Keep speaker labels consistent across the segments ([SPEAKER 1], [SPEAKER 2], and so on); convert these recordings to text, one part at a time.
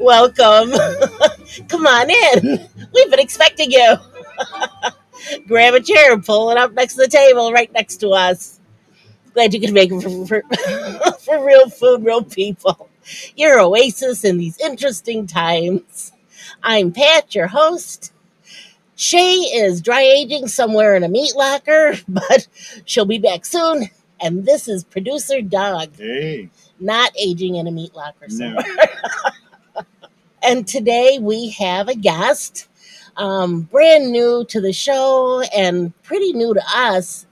[SPEAKER 1] Welcome. Come on in. We've been expecting you. Grab a chair and pull it up next to the table, right next to us. Glad you could make it for, for, for real food, real people. Your oasis in these interesting times. I'm Pat, your host. Shay is dry aging somewhere in a meat locker, but she'll be back soon. And this is producer Doug,
[SPEAKER 2] Hey,
[SPEAKER 1] not aging in a meat locker
[SPEAKER 2] no.
[SPEAKER 1] And today we have a guest, um, brand new to the show and pretty new to us.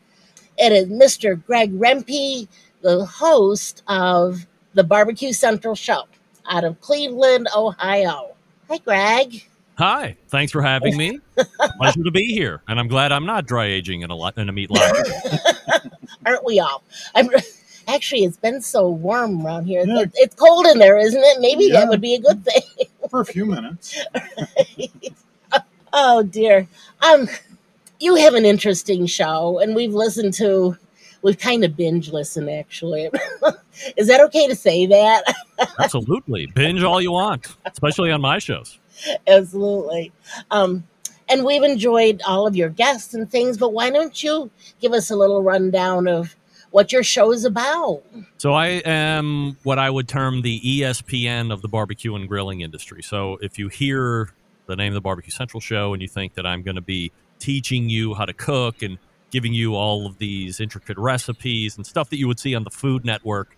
[SPEAKER 1] It is Mr. Greg Rempe, the host of the Barbecue Central Show out of Cleveland, Ohio. Hi, Greg.
[SPEAKER 3] Hi, thanks for having me. Pleasure to be here, and I'm glad I'm not dry aging in a lo- in a meat locker.
[SPEAKER 1] Aren't we all? I'm actually. It's been so warm around here.
[SPEAKER 2] Yeah.
[SPEAKER 1] It's, it's cold in there, isn't it? Maybe
[SPEAKER 2] Yeah.
[SPEAKER 1] that would be a good thing.
[SPEAKER 2] for a few minutes.
[SPEAKER 1] oh dear. Um, you have an interesting show, and we've listened to. We've kind of binge listened, actually. Is that okay to say that?
[SPEAKER 3] Absolutely, binge all you want, especially on my shows.
[SPEAKER 1] Absolutely. Um, and we've enjoyed all of your guests and things, but why don't you give us a little rundown of what your show is about?
[SPEAKER 3] So I am what I would term the ESPN of the barbecue and grilling industry. So if you hear the name of the Barbecue Central show and you think that I'm going to be teaching you how to cook and giving you all of these intricate recipes and stuff that you would see on the Food Network,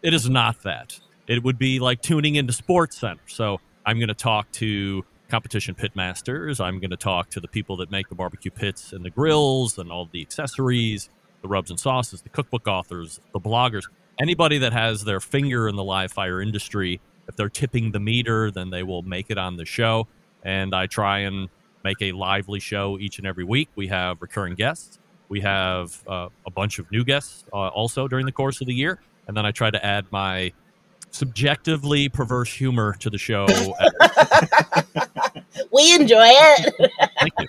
[SPEAKER 3] it is not that. It would be like tuning into Sports Center. So I'm going to talk to competition pit masters. I'm going to talk to the people that make the barbecue pits and the grills and all the accessories, the rubs and sauces, the cookbook authors, the bloggers, anybody that has their finger in the live fire industry. If they're tipping the meter, then they will make it on the show. And I try and make a lively show each and every week. We have recurring guests. We have uh, a bunch of new guests uh, also during the course of the year. And then I try to add my subjectively perverse humor to the show.
[SPEAKER 1] We enjoy it.
[SPEAKER 3] Thank you.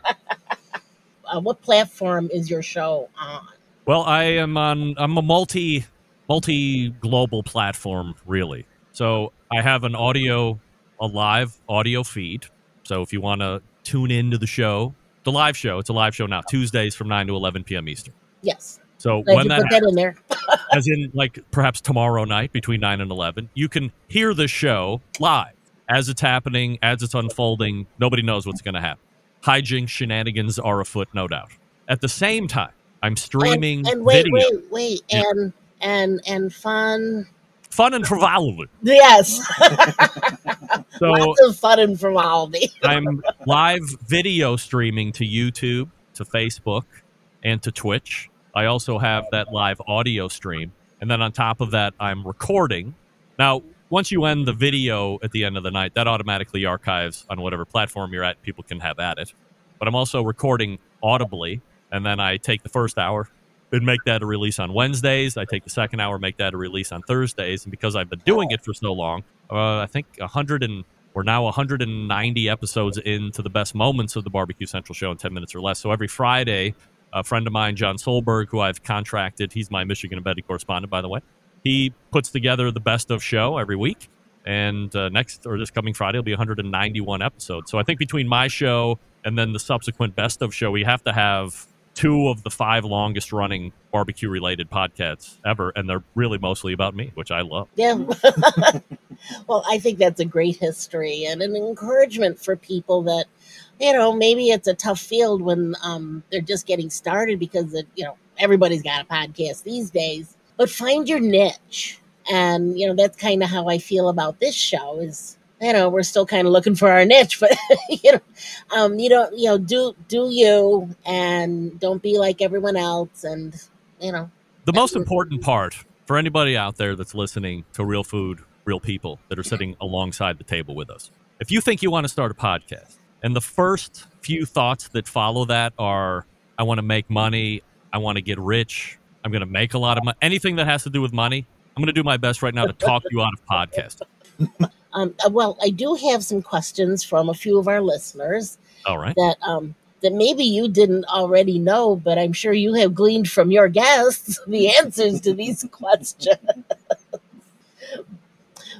[SPEAKER 1] Uh, what platform is your show on?
[SPEAKER 3] Well, I am on. I'm a multi multi global platform, really. So I have an audio, a live audio feed. So if you want to tune into the show, the live show, it's a live show now, Tuesdays from nine to eleven p.m. Eastern.
[SPEAKER 1] Yes.
[SPEAKER 3] So
[SPEAKER 1] Glad
[SPEAKER 3] when that
[SPEAKER 1] put that in there.
[SPEAKER 3] as in like perhaps tomorrow night between 9 and 11 you can hear the show live as it's happening as it's unfolding nobody knows what's going to happen hijinks shenanigans are afoot no doubt at the same time i'm streaming
[SPEAKER 1] and, and wait,
[SPEAKER 3] video.
[SPEAKER 1] wait, wait,
[SPEAKER 3] Yeah.
[SPEAKER 1] and and and fun.
[SPEAKER 3] fun and frivolity.
[SPEAKER 1] Yes,
[SPEAKER 3] so
[SPEAKER 1] lots of fun and frivolity.
[SPEAKER 3] i'm live video streaming to youtube to facebook and to twitch. I also have that live audio stream. And then on top of that i'm recording. Now once you end the video at the end of the night that automatically archives on whatever platform you're at. People can have at it. But i'm also recording audibly and then i take the first hour and make that a release on wednesdays. I take the second hour make that a release on thursdays. And because i've been doing it for so long uh, i think 100 and we're now 190 episodes into the best moments of the barbecue central show in 10 minutes or less. So every friday a friend of mine john solberg who i've contracted he's my michigan embedded correspondent by the way he puts together the best of show every week. And uh, next or this coming friday will be 191 episodes. So i think between my show and then the subsequent best of show we have to have two of the five longest running barbecue related podcasts ever and they're really mostly about me which i love
[SPEAKER 1] Yeah. well, I think that's a great history and an encouragement for people that, you know, maybe it's a tough field when um, they're just getting started because, it, you know, everybody's got a podcast these days. But find your niche. And, you know, that's kind of how I feel about this show is, you know, we're still kind of looking for our niche, but, you know, um, you don't, you know, do, do you and don't be like everyone else. And, you know,
[SPEAKER 3] the most important part for anybody out there that's listening to real food real people that are sitting alongside the table with us if you think you want to start a podcast and the first few thoughts that follow that are i want to make money i want to get rich i'm going to make a lot of money anything that has to do with money i'm going to do my best right now to talk you out of podcasting
[SPEAKER 1] um, uh, well, I do have some questions from a few of our listeners.
[SPEAKER 3] all right
[SPEAKER 1] that um that maybe you didn't already know, but I'm sure you have gleaned from your guests the answers to these questions.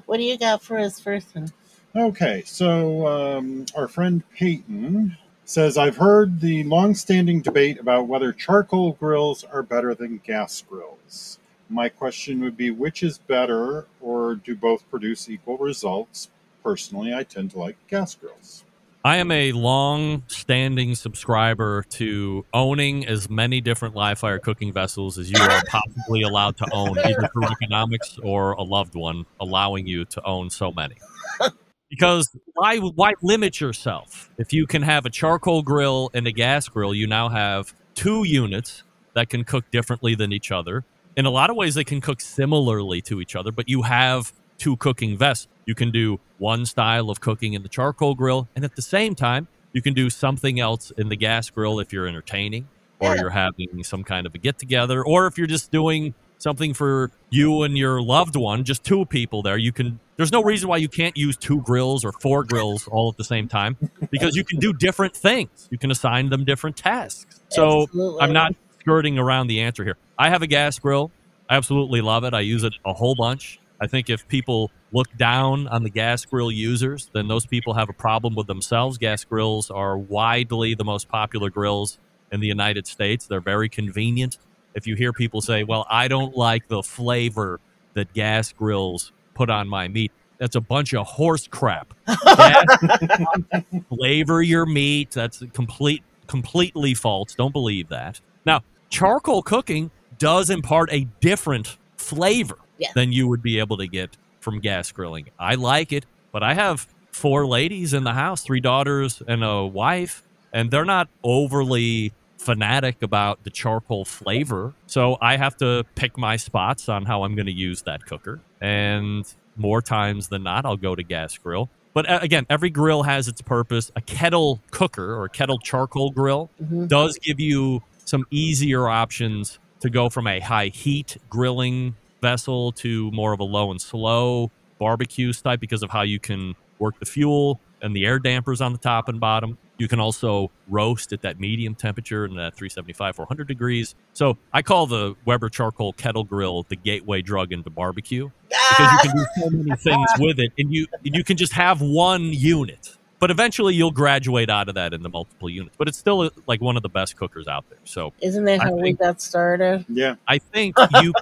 [SPEAKER 1] what do you got for us first one?
[SPEAKER 2] Okay, so um, our friend Peyton says I've heard the long-standing debate about whether charcoal grills are better than gas grills. My question would be which is better, or do both produce equal results? Personally, I tend to like gas grills.
[SPEAKER 3] I am a long standing subscriber to owning as many different live fire cooking vessels as you are possibly allowed to own, either through economics or a loved one allowing you to own so many. Because why why limit yourself? If you can have a charcoal grill and a gas grill, you now have two units that can cook differently than each other. In a lot of ways, they can cook similarly to each other, but you have two cooking vests. You can do one style of cooking in the charcoal grill, and at the same time, you can do something else in the gas grill if you're entertaining or
[SPEAKER 1] Yeah.
[SPEAKER 3] you're having some kind of a get together, or if you're just doing something for you and your loved one, just two people there. You can. There's no reason why you can't use two grills or four grills all at the same time because you can do different things. You can assign them different tasks. So
[SPEAKER 1] Absolutely.
[SPEAKER 3] I'm not skirting around the answer here. I have a gas grill. I absolutely love it. I use it a whole bunch. I think if people look down on the gas grill users, then those people have a problem with themselves. Gas grills are widely the most popular grills in the United States. They're very convenient. If you hear people say, "Well, I don't like the flavor that gas grills put on my meat," that's a bunch of horse crap. Flavor your meat. That's complete completely false. Don't believe that. Now, charcoal cooking does impart a different flavor
[SPEAKER 1] Yeah.
[SPEAKER 3] than you would be able to get from gas grilling. I like it, but I have four ladies in the house, three daughters and a wife, and they're not overly fanatic about the charcoal flavor. So I have to pick my spots on how I'm going to use that cooker. And more times than not, I'll go to gas grill. But again, every grill has its purpose. A kettle cooker or a kettle charcoal grill
[SPEAKER 1] Mhm.
[SPEAKER 3] does give you some easier options to go from a high heat grilling vessel to more of a low and slow barbecue type because of how you can work the fuel and the air dampers on the top and bottom. You can also roast at that medium temperature and that 375, 400 degrees. So I call the Weber charcoal kettle grill the gateway drug into barbecue because you can do so many things with it, and you you can just have one unit. But eventually, you'll graduate out of that into multiple units. But it's still like one of the best cookers out there. So
[SPEAKER 1] Isn't that
[SPEAKER 3] I
[SPEAKER 1] how we got started?
[SPEAKER 2] Yeah.
[SPEAKER 3] I think you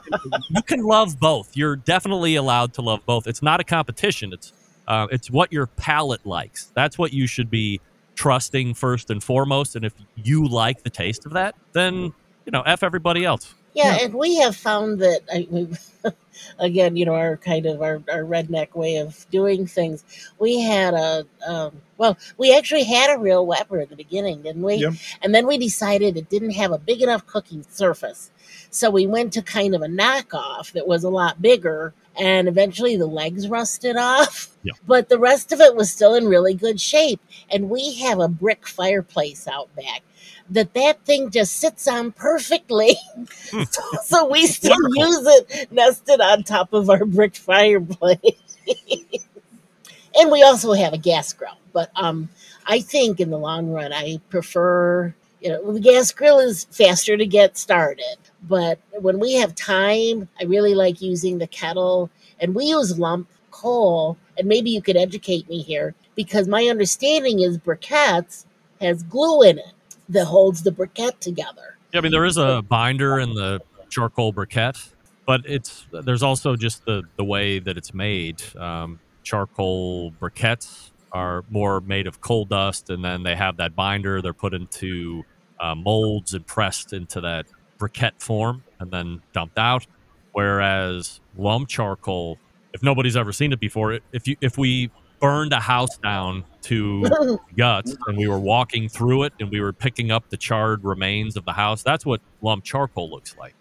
[SPEAKER 3] you can love both. You're definitely allowed to love both. It's not a competition. It's uh, it's what your palate likes. That's what you should be trusting first and foremost. And if you like the taste of that, then you know, f everybody else.
[SPEAKER 1] Yeah, and we have found that I, we, again, you know, our kind of our, our redneck way of doing things. We had a um, well, we actually had a real Weber at the beginning, didn't we?
[SPEAKER 2] Yep.
[SPEAKER 1] And then we decided it didn't have a big enough cooking surface, so we went to kind of a knockoff that was a lot bigger. And eventually the legs rusted off,
[SPEAKER 3] Yeah.
[SPEAKER 1] but the rest of it was still in really good shape. And we have a brick fireplace out back that that thing just sits on perfectly. so, so we still
[SPEAKER 3] Wonderful.
[SPEAKER 1] use it nested on top of our brick fireplace. and we also have a gas grill. But um, I think in the long run, I prefer, you know, the gas grill is faster to get started. But when we have time, I really like using the kettle. And we use lump coal. And maybe you could educate me here because my understanding is briquettes has glue in it that holds the briquette together.
[SPEAKER 3] Yeah, I mean there is a binder in the charcoal briquette, but it's there's also just the the way that it's made. Um, charcoal briquettes are more made of coal dust, and then they have that binder. They're put into uh, molds and pressed into that briquette form, and then dumped out. Whereas lump charcoal, if nobody's ever seen it before, if you if we burned a house down to guts and we were walking through it and we were picking up the charred remains of the house. That's what lump charcoal looks like.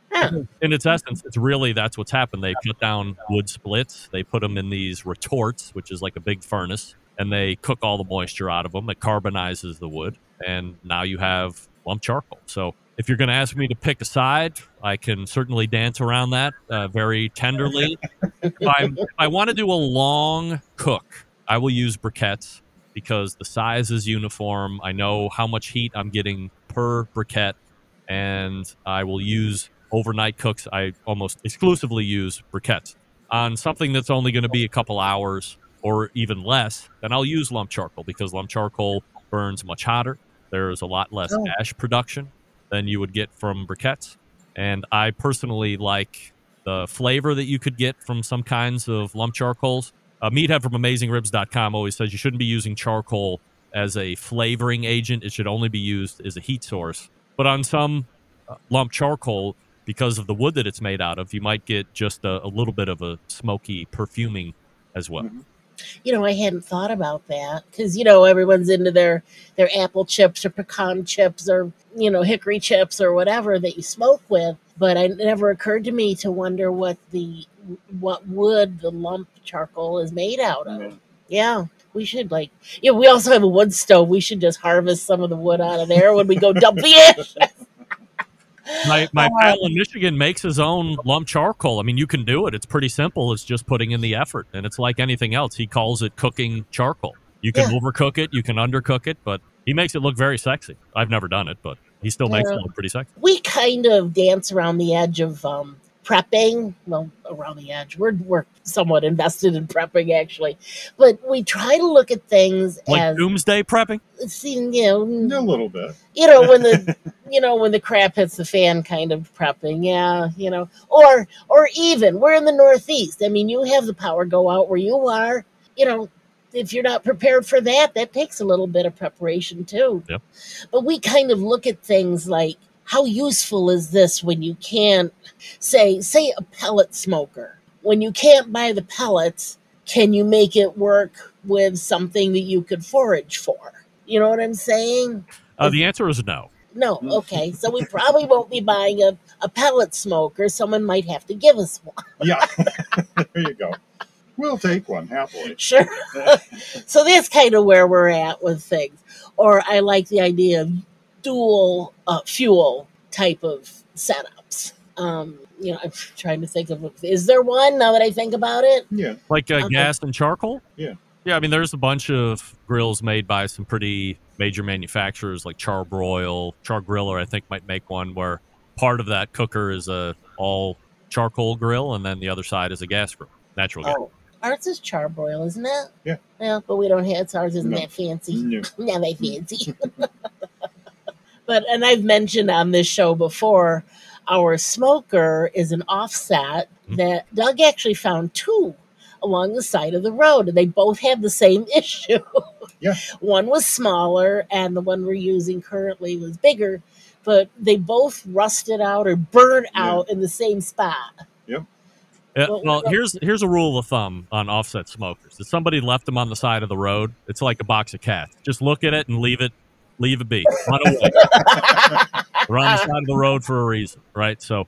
[SPEAKER 3] In its essence it's really that's what's happened. They cut down wood splits. They put them in these retorts which is like a big furnace and they cook all the moisture out of them it carbonizes the wood and now you have lump charcoal. So if you're going to ask me to pick a side i can certainly dance around that uh, very tenderly. If i want to do a long cook i will use briquettes because the size is uniform. I know how much heat I'm getting per briquette, and I will use overnight cooks. I almost exclusively use briquettes on something that's only going to be a couple hours or even less, then I'll use lump charcoal because lump charcoal burns much hotter. There's a lot less
[SPEAKER 1] Oh.
[SPEAKER 3] ash production than you would get from briquettes. And I personally like the flavor that you could get from some kinds of lump charcoals. Uh, Meathead from AmazingRibs.com always says you shouldn't be using charcoal as a flavoring agent. It should only be used as a heat source. But on some uh, lump charcoal, because of the wood that it's made out of, you might get just a, a little bit of a smoky perfuming as well.
[SPEAKER 2] Mhm.
[SPEAKER 1] You know, I hadn't thought about that because you know everyone's into their their apple chips or pecan chips or you know hickory chips or whatever that you smoke with. But it never occurred to me to wonder what the what wood the lump charcoal is made out of.
[SPEAKER 2] Yeah.
[SPEAKER 1] Yeah, we should like. Yeah, we also have a wood stove. We should just harvest some of the wood out of there when we go dump the ash.
[SPEAKER 3] My, my
[SPEAKER 1] Oh.
[SPEAKER 3] pal in Michigan makes his own lump charcoal. I mean, you can do it. It's pretty simple. It's just putting in the effort. And it's like anything else. He calls it cooking charcoal. You can
[SPEAKER 1] Yeah.
[SPEAKER 3] overcook it, you can undercook it, but he makes it look very sexy. I've never done it, but he still makes
[SPEAKER 1] Yeah.
[SPEAKER 3] it look pretty sexy.
[SPEAKER 1] we kind of dance around the edge of um, prepping. Well, around the edge. We're we're somewhat invested in prepping actually, but we try to look at things
[SPEAKER 3] Like
[SPEAKER 1] as
[SPEAKER 3] doomsday prepping?
[SPEAKER 1] seeing you know
[SPEAKER 2] A little bit.
[SPEAKER 1] you know when the you know when the crap hits the fan kind of prepping yeah you know or or even we're in the northeast i mean you have the power go out where you are you know if you're not prepared for that that takes a little bit of preparation too
[SPEAKER 3] Yep.
[SPEAKER 1] but we kind of look at things like how useful is this when you can't say say a pellet smoker when you can't buy the pellets can you make it work with something that you could forage for you know what i'm saying
[SPEAKER 3] Uh, the answer is no.
[SPEAKER 1] no, okay. So we probably won't be buying a, a pellet smoker. Someone might have to give us one.
[SPEAKER 2] Yeah. there you go. We'll take one happily.
[SPEAKER 1] Sure. so that's kind of where we're at with things. Or I like the idea of dual uh, fuel type of setups. Um, you know, I'm trying to think of is there one now that I think about it?
[SPEAKER 2] Yeah.
[SPEAKER 3] Like uh,
[SPEAKER 1] Okay.
[SPEAKER 3] gas and charcoal?
[SPEAKER 2] Yeah.
[SPEAKER 3] Yeah, I mean, there's a bunch of grills made by some pretty major manufacturers like Charbroil. Chargriller, I think, might make one where part of that cooker is a all charcoal grill and then the other side is a gas grill, natural gas.
[SPEAKER 1] Oh, ours is charbroil, isn't it?
[SPEAKER 2] Yeah.
[SPEAKER 1] Yeah, but we don't have it's ours. Isn't
[SPEAKER 2] No.
[SPEAKER 1] that fancy?
[SPEAKER 2] No.
[SPEAKER 1] Not that fancy. but and I've mentioned on this show before, our smoker is an offset
[SPEAKER 3] Mhm.
[SPEAKER 1] that Doug actually found two along the side of the road, and they both have the same issue.
[SPEAKER 2] Yeah.
[SPEAKER 1] one was smaller, and the one we're using currently was bigger, but they both rusted out or burned
[SPEAKER 2] Yeah.
[SPEAKER 1] out in the same spot.
[SPEAKER 3] Yeah,
[SPEAKER 1] Well,
[SPEAKER 3] well,
[SPEAKER 1] well-
[SPEAKER 3] here's here's a rule of thumb on offset smokers. If somebody left them on the side of the road, it's like a box of cats. Just look at it and leave it leave it be. Run away. We're on the side of the road for a reason, right? So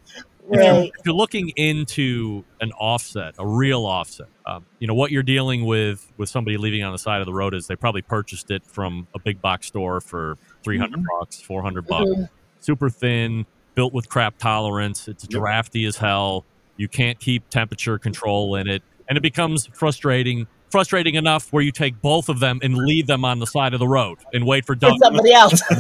[SPEAKER 3] if you're, if you're looking into an offset, a real offset, um, you know what you're dealing with with somebody leaving on the side of the road is they probably purchased it from a big box store for 300 bucks, 400 bucks,
[SPEAKER 1] Mhm.
[SPEAKER 3] super thin, built with crap tolerance. It's drafty as hell. You can't keep temperature control in it, and it becomes frustrating. Frustrating enough where you take both of them and leave them on the side of the road and wait for Doug.
[SPEAKER 1] somebody else.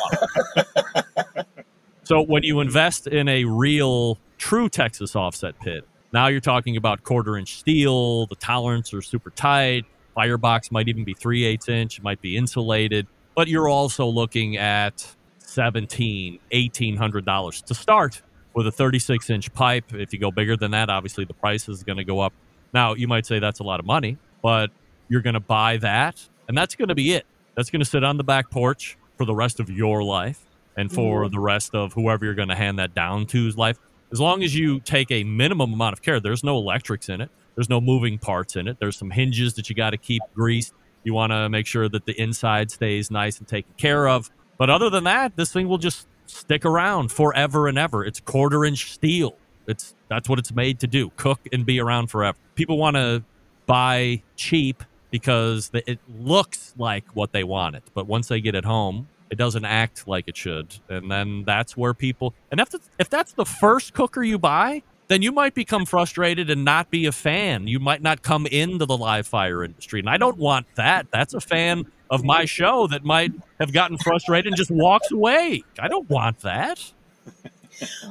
[SPEAKER 3] So when you invest in a real, true Texas offset pit, now you're talking about quarter inch steel. The tolerance are super tight. Firebox might even be three eighths inch. It might be insulated, but you're also looking at seventeen, eighteen hundred dollars to start with a 36 inch pipe. If you go bigger than that, obviously the price is going to go up. Now you might say that's a lot of money, but you're going to buy that, and that's going to be it. That's going to sit on the back porch for the rest of your life and for mm-hmm. the rest of whoever you're going to hand that down to's life. As long as you take a minimum amount of care, there's no electrics in it, there's no moving parts in it, there's some hinges that you got to keep greased. You want to make sure that the inside stays nice and taken care of. But other than that, this thing will just stick around forever and ever. It's quarter inch steel. It's that's what it's made to do. Cook and be around forever. People want to buy cheap because it looks like what they want it, but once they get it home, it doesn't act like it should. And then that's where people and if if that's the first cooker you buy, then you might become frustrated and not be a fan. You might not come into the live fire industry. And I don't want that. That's a fan of my show that might have gotten frustrated and just walks away. I don't want that.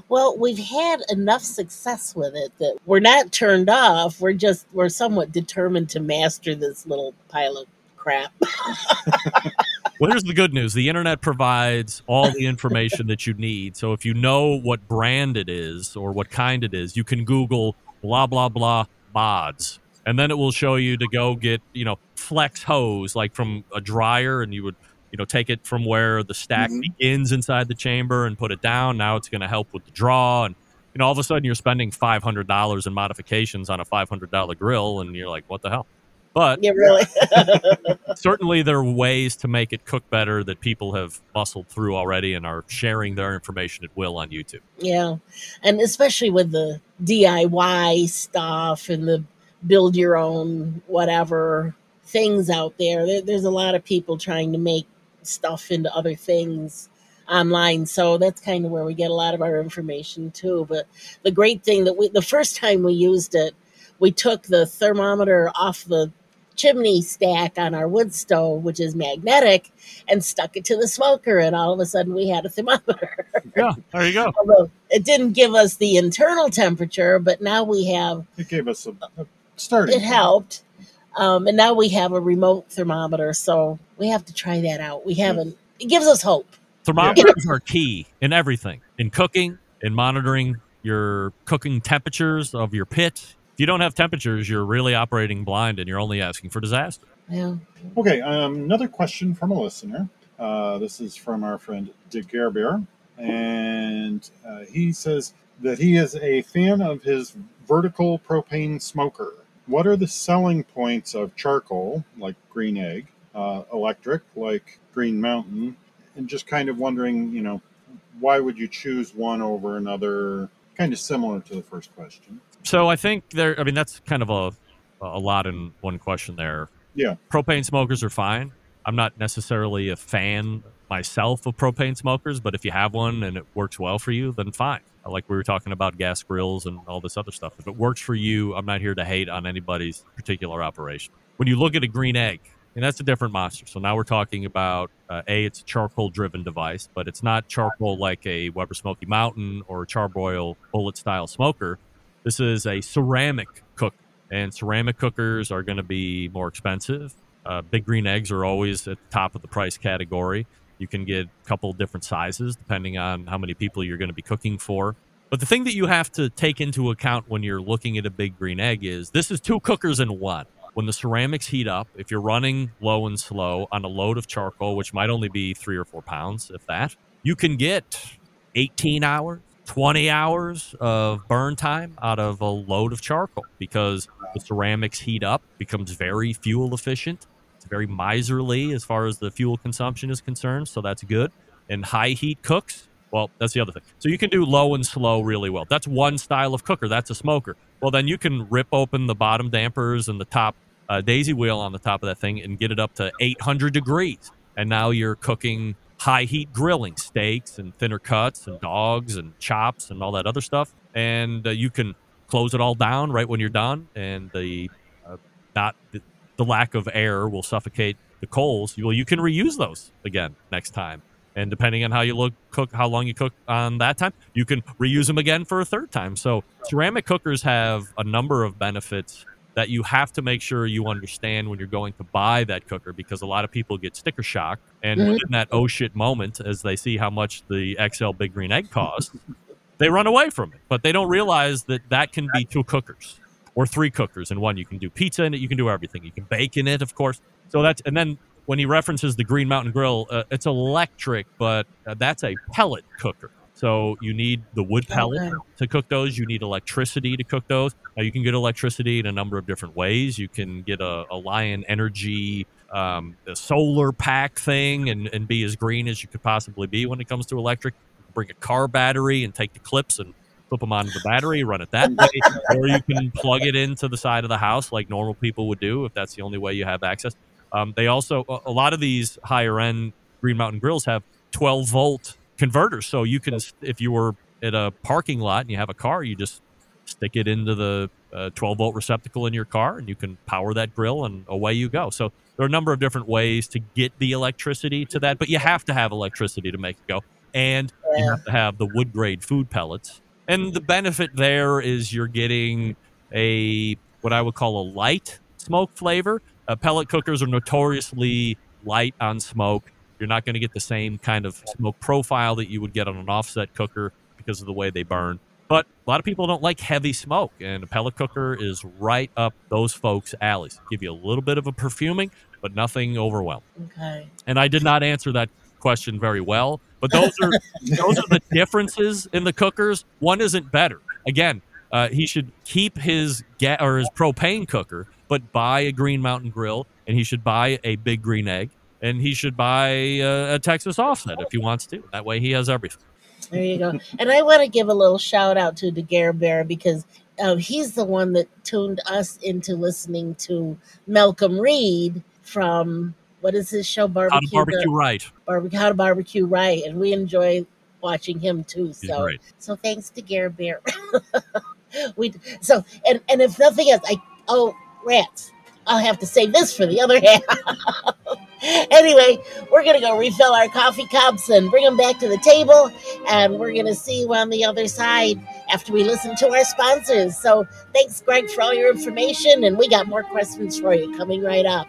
[SPEAKER 1] Well, we've had enough success with it that we're not turned off. We're just we're somewhat determined to master this little pile of crap.
[SPEAKER 3] Well, here's the good news: the internet provides all the information that you need. So if you know what brand it is or what kind it is, you can Google blah blah blah mods, and then it will show you to go get you know flex hose like from a dryer, and you would you know take it from where the stack
[SPEAKER 2] Mhm.
[SPEAKER 3] begins inside the chamber and put it down. Now it's going to help with the draw, and you know all of a sudden you're spending five hundred dollars in modifications on a five hundred dollar grill, and you're like, what the hell? But
[SPEAKER 1] yeah, really.
[SPEAKER 3] certainly there are ways to make it cook better that people have muscled through already and are sharing their information at will on YouTube.
[SPEAKER 1] yeah, and especially with the DIY stuff and the build your own whatever things out there. there there's a lot of people trying to make stuff into other things online so that's kind of where we get a lot of our information too but the great thing that we the first time we used it we took the thermometer off the chimney stack on our wood stove which is magnetic and stuck it to the smoker and all of a sudden we had a thermometer
[SPEAKER 3] Yeah, there you go.
[SPEAKER 1] although it didn't give us the internal temperature but now we have
[SPEAKER 2] It gave us a, a starting.
[SPEAKER 1] it helped um, and now we have a remote thermometer so we have to try that out we haven't it gives us hope
[SPEAKER 3] Thermometers are key in everything in cooking, in monitoring your cooking temperatures of your pit. If you don't have temperatures, you're really operating blind and you're only asking for disaster.
[SPEAKER 1] yeah
[SPEAKER 2] Okay, um, another question from a listener. Uh, this is from our friend Dick Gerber, and uh, he says that he is a fan of his vertical propane smoker. What are the selling points of charcoal, like Green Egg, uh, electric, like Green Mountain, and just kind of wondering, you know, why would you choose one over another? Kind of similar to the first question.
[SPEAKER 3] So I think there. I mean, that's kind of a a lot in one question there.
[SPEAKER 2] Yeah.
[SPEAKER 3] propane smokers are fine. I'm not necessarily a fan myself of propane smokers, but if you have one and it works well for you, then fine. Like we were talking about gas grills and all this other stuff. If it works for you, I'm not here to hate on anybody's particular operation. When you look at a green egg, and that's a different monster. So now we're talking about uh, a it's a charcoal driven device, but it's not charcoal like a Weber Smoky Mountain or a Charbroil bullet style smoker. This is a ceramic cook, and ceramic cookers are going to be more expensive. Uh, big green eggs are always at the top of the price category. You can get a couple different sizes depending on how many people you're going to be cooking for. But the thing that you have to take into account when you're looking at a big green egg is this is two cookers in one. When the ceramics heat up, if you're running low and slow on a load of charcoal, which might only be three or four pounds, if that, you can get 18 hours, 20 hours of burn time out of a load of charcoal because the ceramics heat up, becomes very fuel efficient. It's very miserly as far as the fuel consumption is concerned, so that's good. And high heat cooks, well, that's the other thing. So you can do low and slow really well. That's one style of cooker. That's a smoker. Well, then you can rip open the bottom dampers and the top uh, daisy wheel on the top of that thing and get it up to 800 degrees. And now you're cooking high heat grilling steaks and thinner cuts and dogs and chops and all that other stuff. And uh, you can close it all down right when you're done. And the uh, not the, lack of air will suffocate the coals. Well, you can reuse those again next time. And depending on how you look, cook, how long you cook on that time, you can reuse them again for a third time. So ceramic cookers have a number of benefits that you have to make sure you understand when you're going to buy that cooker because a lot of people get sticker shock and
[SPEAKER 1] Mhm.
[SPEAKER 3] within that oh shit moment as they see how much the XL Big Green Egg costs, they run away from it. But they don't realize that that can be two cookers or three cookers in one. You can do pizza in it, you can do everything. You can bake in it, of course. So that's and then when he references the Green Mountain Grill, uh, it's electric, but uh, that's a pellet cooker. So you need the wood pellet
[SPEAKER 1] Okay.
[SPEAKER 3] to cook those. You need electricity to cook those. Now you can get electricity in a number of different ways. You can get a, a Lion Energy um, a solar pack thing and, and be as green as you could possibly be when it comes to electric. Bring a car battery and take the clips and flip them onto the battery, run it that way, or you can plug it into the side of the house like normal people would do if that's the only way you have access. Um, they also a- lot of these higher end Green Mountain grills have 12 volt converters, so you can if you were at a parking lot and you have a car, you just stick it into the uh, 12 volt receptacle in your car and you can power that grill and away you go. So there are a number of different ways to get the electricity to that, but you have to have electricity to make it go. and you have to have the wood grade food pellets. And the benefit there is you're getting a what I would call a light smoke flavor. Uh, pellet cookers are notoriously light on smoke. You're not going to get the same kind of smoke profile that you would get on an offset cooker because of the way they burn. But a lot of people don't like heavy smoke, and a pellet cooker is right up those folks' alleys. Give you a little bit of a perfuming, but nothing overwhelming.
[SPEAKER 1] Okay.
[SPEAKER 3] And I did not answer that question very well, but those are those are the differences in the cookers. One isn't better. Again, uh, he should keep his ga- or his propane cooker, but buy a Green Mountain grill, and he should buy a big green egg, and he should buy a, a Texas offset if he wants to. That way, he has everything.
[SPEAKER 1] There you go. And I want to give a little shout out to DeGare Bear because uh, he's the one that tuned us into listening to Malcolm Reed from what is his show?
[SPEAKER 3] How to
[SPEAKER 1] Barbecue.
[SPEAKER 3] barbecue right.
[SPEAKER 1] Barbecue, how to barbecue right, and we enjoy watching him too. So, so thanks to Gare Bear. we so and and if nothing else, I oh rats, I'll have to save this for the other half. anyway, we're gonna go refill our coffee cups and bring them back to the table, and we're gonna see you on the other side after we listen to our sponsors. So thanks, Greg, for all your information, and we got more questions for you coming right up.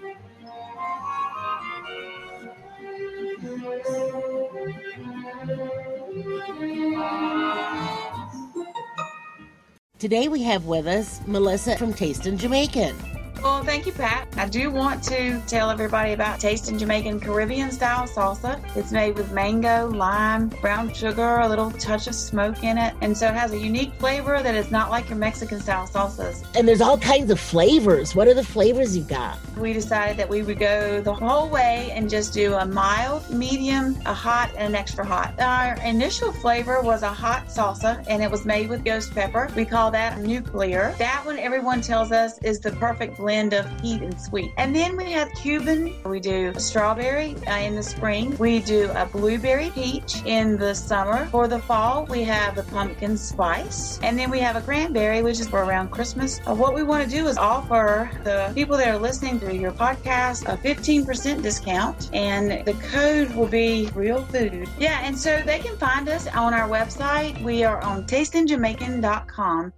[SPEAKER 1] Today we have with us Melissa from Tastin' Jamaican.
[SPEAKER 4] Well, thank you, Pat. I do want to tell everybody about Tasting Jamaican Caribbean style salsa. It's made with mango, lime, brown sugar, a little touch of smoke in it, and so it has a unique flavor that is not like your Mexican style salsas.
[SPEAKER 1] And there's all kinds of flavors. What are the flavors you've got?
[SPEAKER 4] We decided that we would go the whole way and just do a mild, medium, a hot, and an extra hot. Our initial flavor was a hot salsa, and it was made with ghost pepper. We call that nuclear. That one, everyone tells us, is the perfect blend of heat and sweet. And then we have Cuban. We do strawberry uh, in the spring. We do a blueberry peach in the summer. For the fall, we have the pumpkin spice. And then we have a cranberry, which is for around Christmas. Uh, what we want to do is offer the people that are listening to your podcast a 15% discount. And the code will be real food. Yeah, and so they can find us on our website. We are on tastingjamaican.com.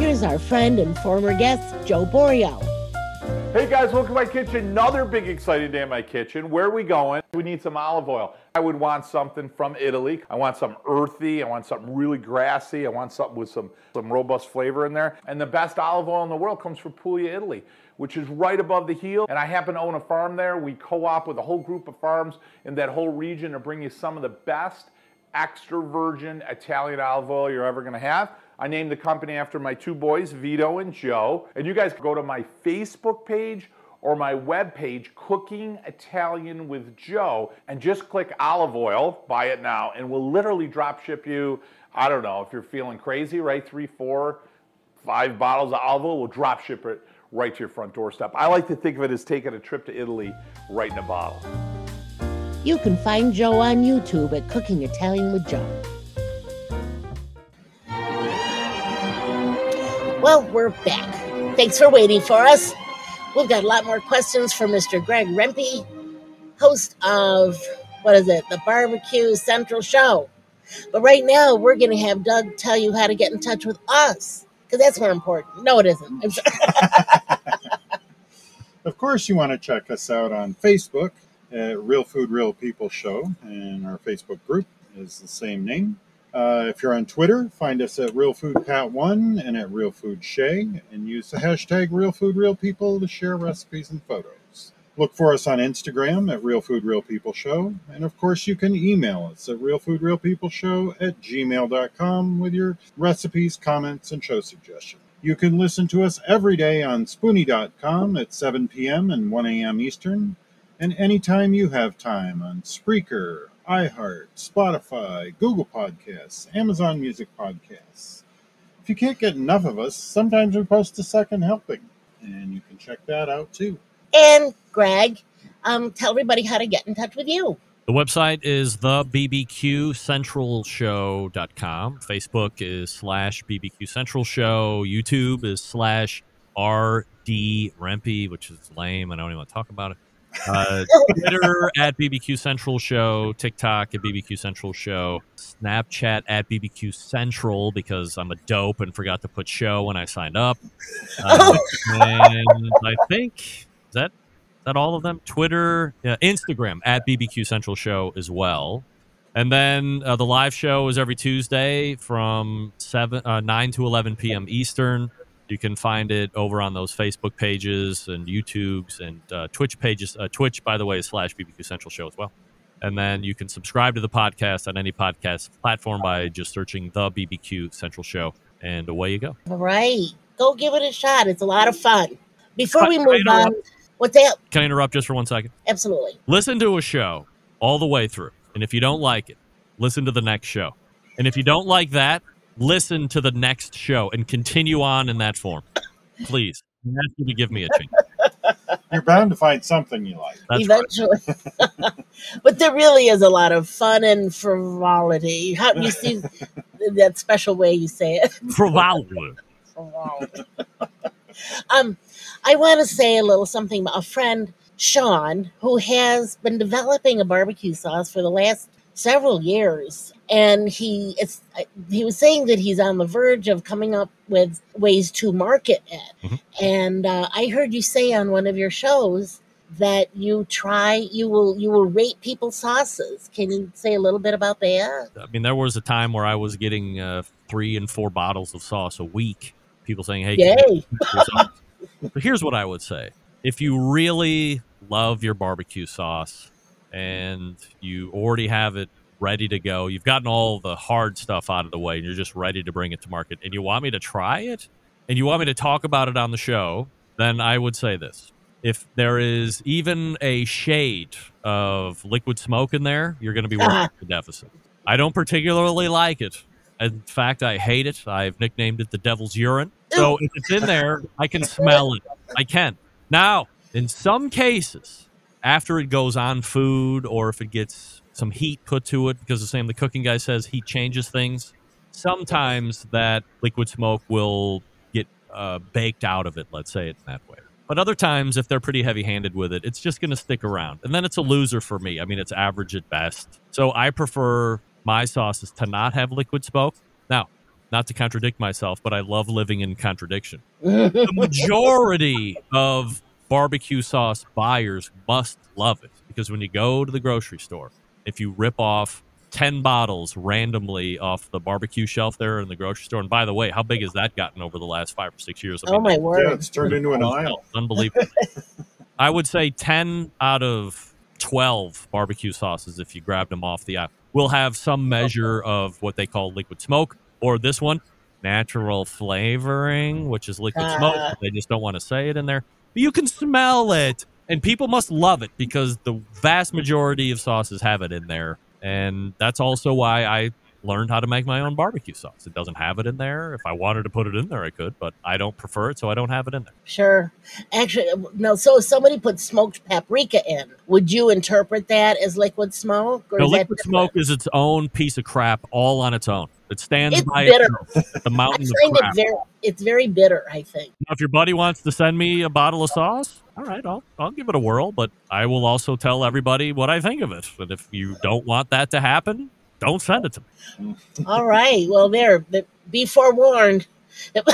[SPEAKER 1] Here's our friend and former guest, Joe Boreal.
[SPEAKER 5] Hey guys, welcome to my kitchen. Another big exciting day in my kitchen. Where are we going? We need some olive oil. I would want something from Italy. I want something earthy. I want something really grassy. I want something with some, some robust flavor in there. And the best olive oil in the world comes from Puglia, Italy, which is right above the heel. And I happen to own a farm there. We co-op with a whole group of farms in that whole region to bring you some of the best extra virgin Italian olive oil you're ever gonna have. I named the company after my two boys, Vito and Joe. And you guys go to my Facebook page or my webpage, Cooking Italian with Joe, and just click olive oil, buy it now, and we'll literally drop ship you, I don't know, if you're feeling crazy, right? Three, four, five bottles of olive oil, we'll drop ship it right to your front doorstep. I like to think of it as taking a trip to Italy right in a bottle.
[SPEAKER 1] You can find Joe on YouTube at Cooking Italian with Joe. Well, we're back. Thanks for waiting for us. We've got a lot more questions for Mr. Greg Rempe, host of, what is it, the Barbecue Central Show. But right now, we're going to have Doug tell you how to get in touch with us, because that's more important. No, it isn't.
[SPEAKER 2] Of course, you want to check us out on Facebook at Real Food, Real People Show, and our Facebook group is the same name. Uh, if you're on Twitter, find us at Real Food Pat One and at Real Food Shay, and use the hashtag Real Food Real People to share recipes and photos. Look for us on Instagram at Real Food Real People Show, and of course, you can email us at Real Food Real People Show at gmail.com with your recipes, comments, and show suggestions. You can listen to us every day on Spoonie.com at 7 p.m. and 1 a.m. Eastern, and anytime you have time on Spreaker, iHeart, Spotify, Google Podcasts, Amazon Music Podcasts. If you can't get enough of us, sometimes we post a second helping, and you can check that out too.
[SPEAKER 1] and Greg, um, tell everybody how to get in touch with you.
[SPEAKER 3] The website is the bbqcentralshow.com. Facebook is slash bbq central show. YouTube is slash rd rempe, which is lame. I don't even want to talk about it. Uh, Twitter at BBQ Central Show, TikTok at BBQ Central Show, Snapchat at BBQ Central because I'm a dope and forgot to put show when I signed up. Uh, and I think is that is that all of them. Twitter, yeah, Instagram at BBQ Central Show as well. And then uh, the live show is every Tuesday from seven uh, nine to eleven p.m. Eastern. You can find it over on those Facebook pages and YouTubes and uh, Twitch pages. Uh, Twitch, by the way, is slash BBQ Central Show as well. And then you can subscribe to the podcast on any podcast platform by just searching the BBQ Central Show, and away you go.
[SPEAKER 1] All right. Go give it a shot. It's a lot of fun. Before we move on, what's that?
[SPEAKER 3] Can I interrupt just for one second?
[SPEAKER 1] Absolutely.
[SPEAKER 3] Listen to a show all the way through, and if you don't like it, listen to the next show. And if you don't like that, listen to the next show and continue on in that form. Please, I ask you to give me a chance.
[SPEAKER 2] You're bound to find something you like.
[SPEAKER 3] That's right.
[SPEAKER 1] Eventually. but there really is a lot of fun and frivolity. How you see that special way you say it?
[SPEAKER 3] Frivolity.
[SPEAKER 1] Frivolity. um, I want to say a little something about a friend, Sean, who has been developing a barbecue sauce for the last several years. And he it's he was saying that he's on the verge of coming up with ways to market it.
[SPEAKER 3] Mhm.
[SPEAKER 1] And uh, I heard you say on one of your shows that you try you will you will rate people's sauces. Can you say a little bit about that?
[SPEAKER 3] I mean, there was a time where I was getting uh, three and four bottles of sauce a week. People saying, "Hey,
[SPEAKER 1] Yay!
[SPEAKER 3] make your sauce?" but here's what I would say: if you really love your barbecue sauce and you already have it ready to go, you've gotten all the hard stuff out of the way, and you're just ready to bring it to market, and you want me to try it, and you want me to talk about it on the show, then I would say this. If there is even a shade of liquid smoke in there, you're going to be working the deficit. I don't particularly like it. In fact, I hate it. I've nicknamed it the devil's urine. So if it's in there, I can smell it. I can. Now, in some cases, after it goes on food or if it gets some heat put to it, because the same the cooking guy says heat changes things, sometimes that liquid smoke will get uh, baked out of it, let's say it that way. But other times, if they're pretty heavy handed with it, it's just going to stick around. And then it's a loser for me. I mean, it's average at best. So I prefer my sauces to not have liquid smoke. Now, not to contradict myself, but I love living in contradiction. The majority of barbecue sauce buyers must love it because when you go to the grocery store, if you rip off 10 bottles randomly off the barbecue shelf there in the grocery store, and by the way, how big has that gotten over the last five or six years? I
[SPEAKER 1] Oh my word!
[SPEAKER 2] Yeah, it's turned into an aisle.
[SPEAKER 3] Unbelievable. I would say 10 out of 12 barbecue sauces, if you grabbed them off the aisle, will have some measure of what they call liquid smoke, or this one, natural flavoring, which is liquid smoke.
[SPEAKER 1] Ah.
[SPEAKER 3] They just don't want to say it in there. But you can smell it. And people must love it because the vast majority of sauces have it in there. And that's also why I learned how to make my own barbecue sauce. It doesn't have it in there. If I wanted to put it in there, I could, but I don't prefer it, so I don't have it in there.
[SPEAKER 1] Sure. Actually, uh, no. So if somebody put smoked paprika in, would you interpret that as liquid smoke? Or
[SPEAKER 3] No, liquid smoke is its own piece of crap all on its own. It stands
[SPEAKER 1] It's
[SPEAKER 3] by
[SPEAKER 1] bitter.
[SPEAKER 3] itself. The
[SPEAKER 1] I
[SPEAKER 3] mountain
[SPEAKER 1] find
[SPEAKER 3] of
[SPEAKER 1] it very. It's very bitter. I think.
[SPEAKER 3] Now, if your buddy wants to send me a bottle of sauce, all right, I'll I'll give it a whirl. But I will also tell everybody what I think of it. And if you don't want that to happen, don't send it to me.
[SPEAKER 1] All right. Well, there. Be forewarned.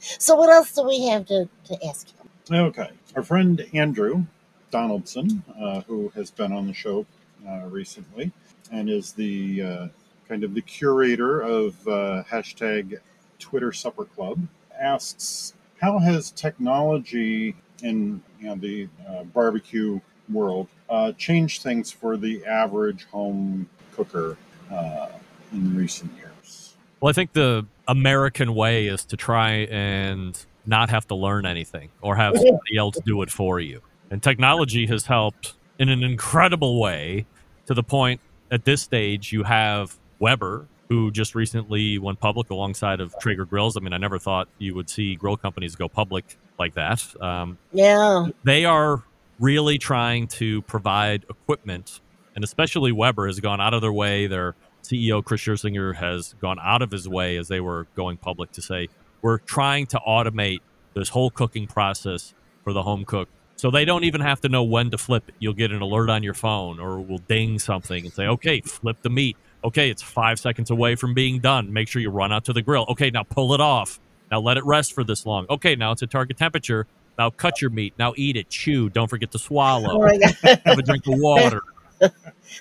[SPEAKER 1] so what else do we have to, to ask you?
[SPEAKER 2] Okay. Our friend Andrew Donaldson, uh, who has been on the show uh, recently and is the uh, kind of the curator of uh, hashtag Twitter Supper Club, asks How has technology in you know, the uh, barbecue world uh, changed things for the average home cooker uh, in recent years?
[SPEAKER 3] Well, I think the American way is to try and not have to learn anything or have somebody else do it for you. And technology has helped in an incredible way to the point at this stage you have Weber, who just recently went public alongside of Traeger Grills. I mean, I never thought you would see grill companies go public like that. Um,
[SPEAKER 1] Yeah.
[SPEAKER 3] they are really trying to provide equipment, and especially Weber has gone out of their way. Their CEO Chris Scherzinger has gone out of his way as they were going public to say we're trying to automate this whole cooking process for the home cook So they don't even have to know when to flip it. You'll get an alert on your phone or we'll ding something and say, okay, flip the meat. Okay, it's five seconds away from being done. Make sure you run out to the grill. Okay, now pull it off. Now let it rest for this long. Okay, now it's at target temperature. Now cut your meat. Now eat it. Chew. Don't forget to
[SPEAKER 1] Oh
[SPEAKER 3] swallow.
[SPEAKER 1] my God.
[SPEAKER 3] Have a drink of water.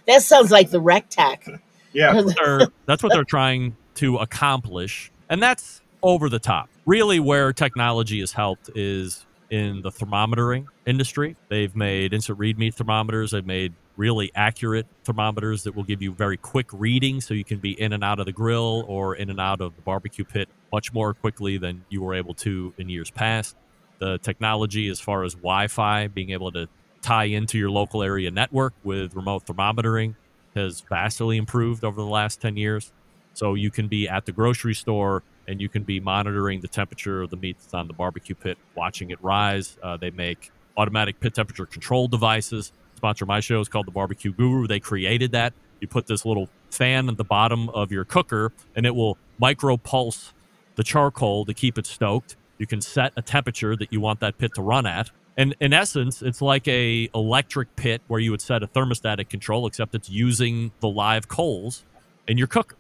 [SPEAKER 1] that sounds like the RecTec.
[SPEAKER 2] Yeah,
[SPEAKER 3] They're- that's what they're trying to accomplish. And that's over the top. Really, where technology has helped is in the thermometering industry. They've made instant read meat thermometers. They've made really accurate thermometers that will give you very quick readings so you can be in and out of the grill or in and out of the barbecue pit much more quickly than you were able to in years past. The technology, as far as Wi Fi, being able to tie into your local area network with remote thermometering, has vastly improved over the last 10 years. So you can be at the grocery store and you can be monitoring the temperature of the meat that's on the barbecue pit, watching it rise. Uh, they make automatic pit temperature control devices. Sponsor my show is called the Barbecue Guru. They created that. You put this little fan at the bottom of your cooker and it will micro pulse the charcoal to keep it stoked. You can set a temperature that you want that pit to run at. And in essence, it's like a electric pit where you would set a thermostatic control, except it's using the live coals in your cooker.